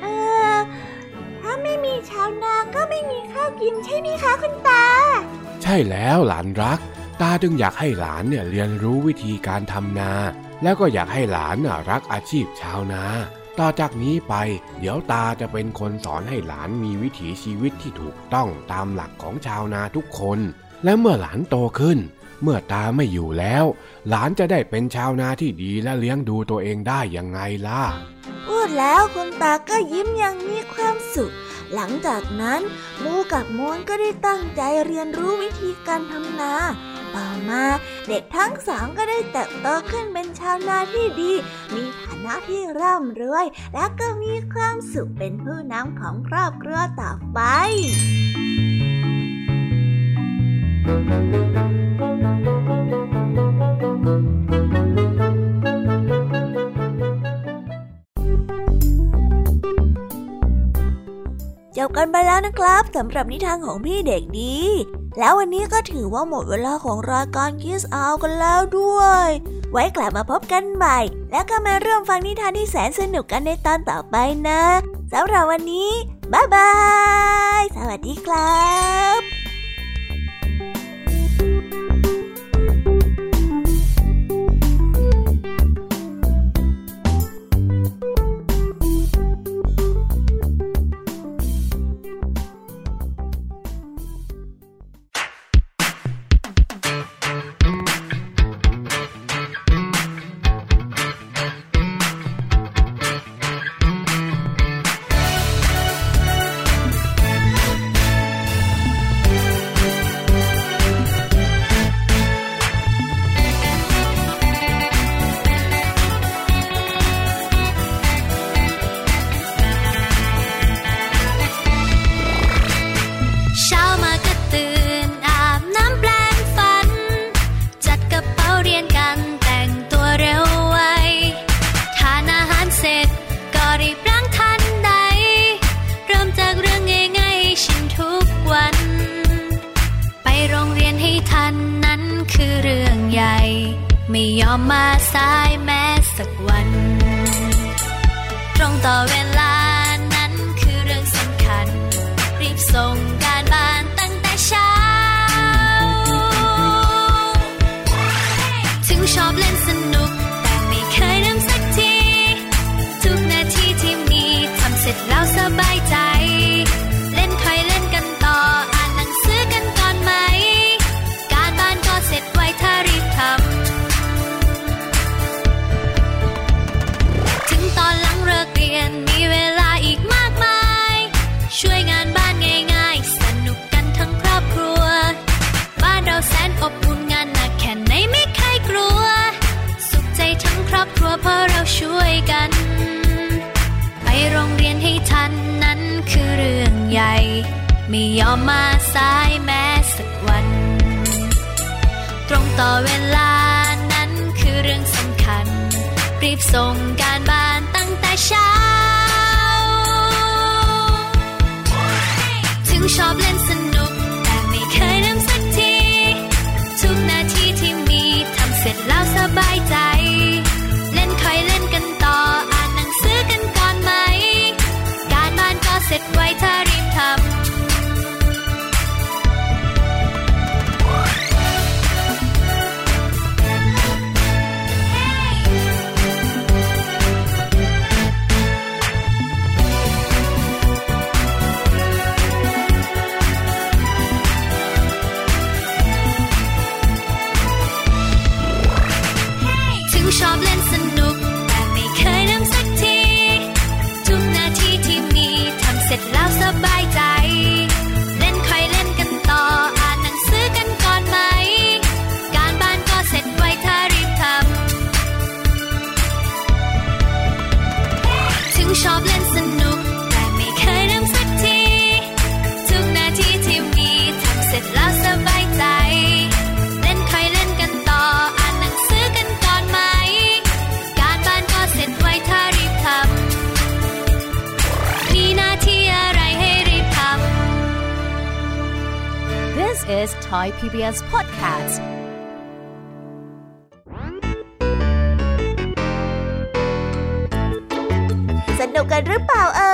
เออ ถ้าไม่มีชาวนาก็ไม่มีข้าวกินใช่ไหมคะคุณตา ใช่แล้วหลานรัก ตาจึงอยากให้หลานเนี่ยเรียนรู้วิธีการทำนา แล้วก็อยากให้หลานน่ะรักอาชีพชาวนา ต่อจากนี้ไป เดี๋ยวตาจะเป็นคนสอนให้หลานมีวิถีชีวิตที่ถูกต้องตามหลักของชาวนาทุกคน และเมื่อหลานโตขึ้น เมื่อตาไม่อยู่แล้ว หลานจะได้เป็นชาวนาที่ดีและเลี้ยงดูตัวเองได้ยังไงล่ะ พูดแล้วคุณตาก็ยิ้มอย่างมีความสุข หลังจากนั้นมูกับมวนก็ได้ตั้งใจเรียนรู้วิธีการทำนา ต่อมาเด็กทั้งสองก็ได้เติบโตขึ้นเป็นชาวนาที่ดี มีฐานะที่ร่ำรวย และก็มีความสุขเป็นผู้นำของครอบครัวต่อไปจ บกันไปแล้วนะครับสำหรับนิทานของพี่เด็กดี แล้ววันนี้ก็ถือว่าหมดเวลาของรายการคิสอากันแล้วด้วย ไว้กลับมาพบกันใหม่ แล้วก็มาเริ่มฟังนิทานที่แสนสนุกกันในตอนต่อไปนะสำหรับวันนี้บ๊ายบาย สวัสดีครับ Thai PBS Podcast สนุกกันหรือเปล่าเอ่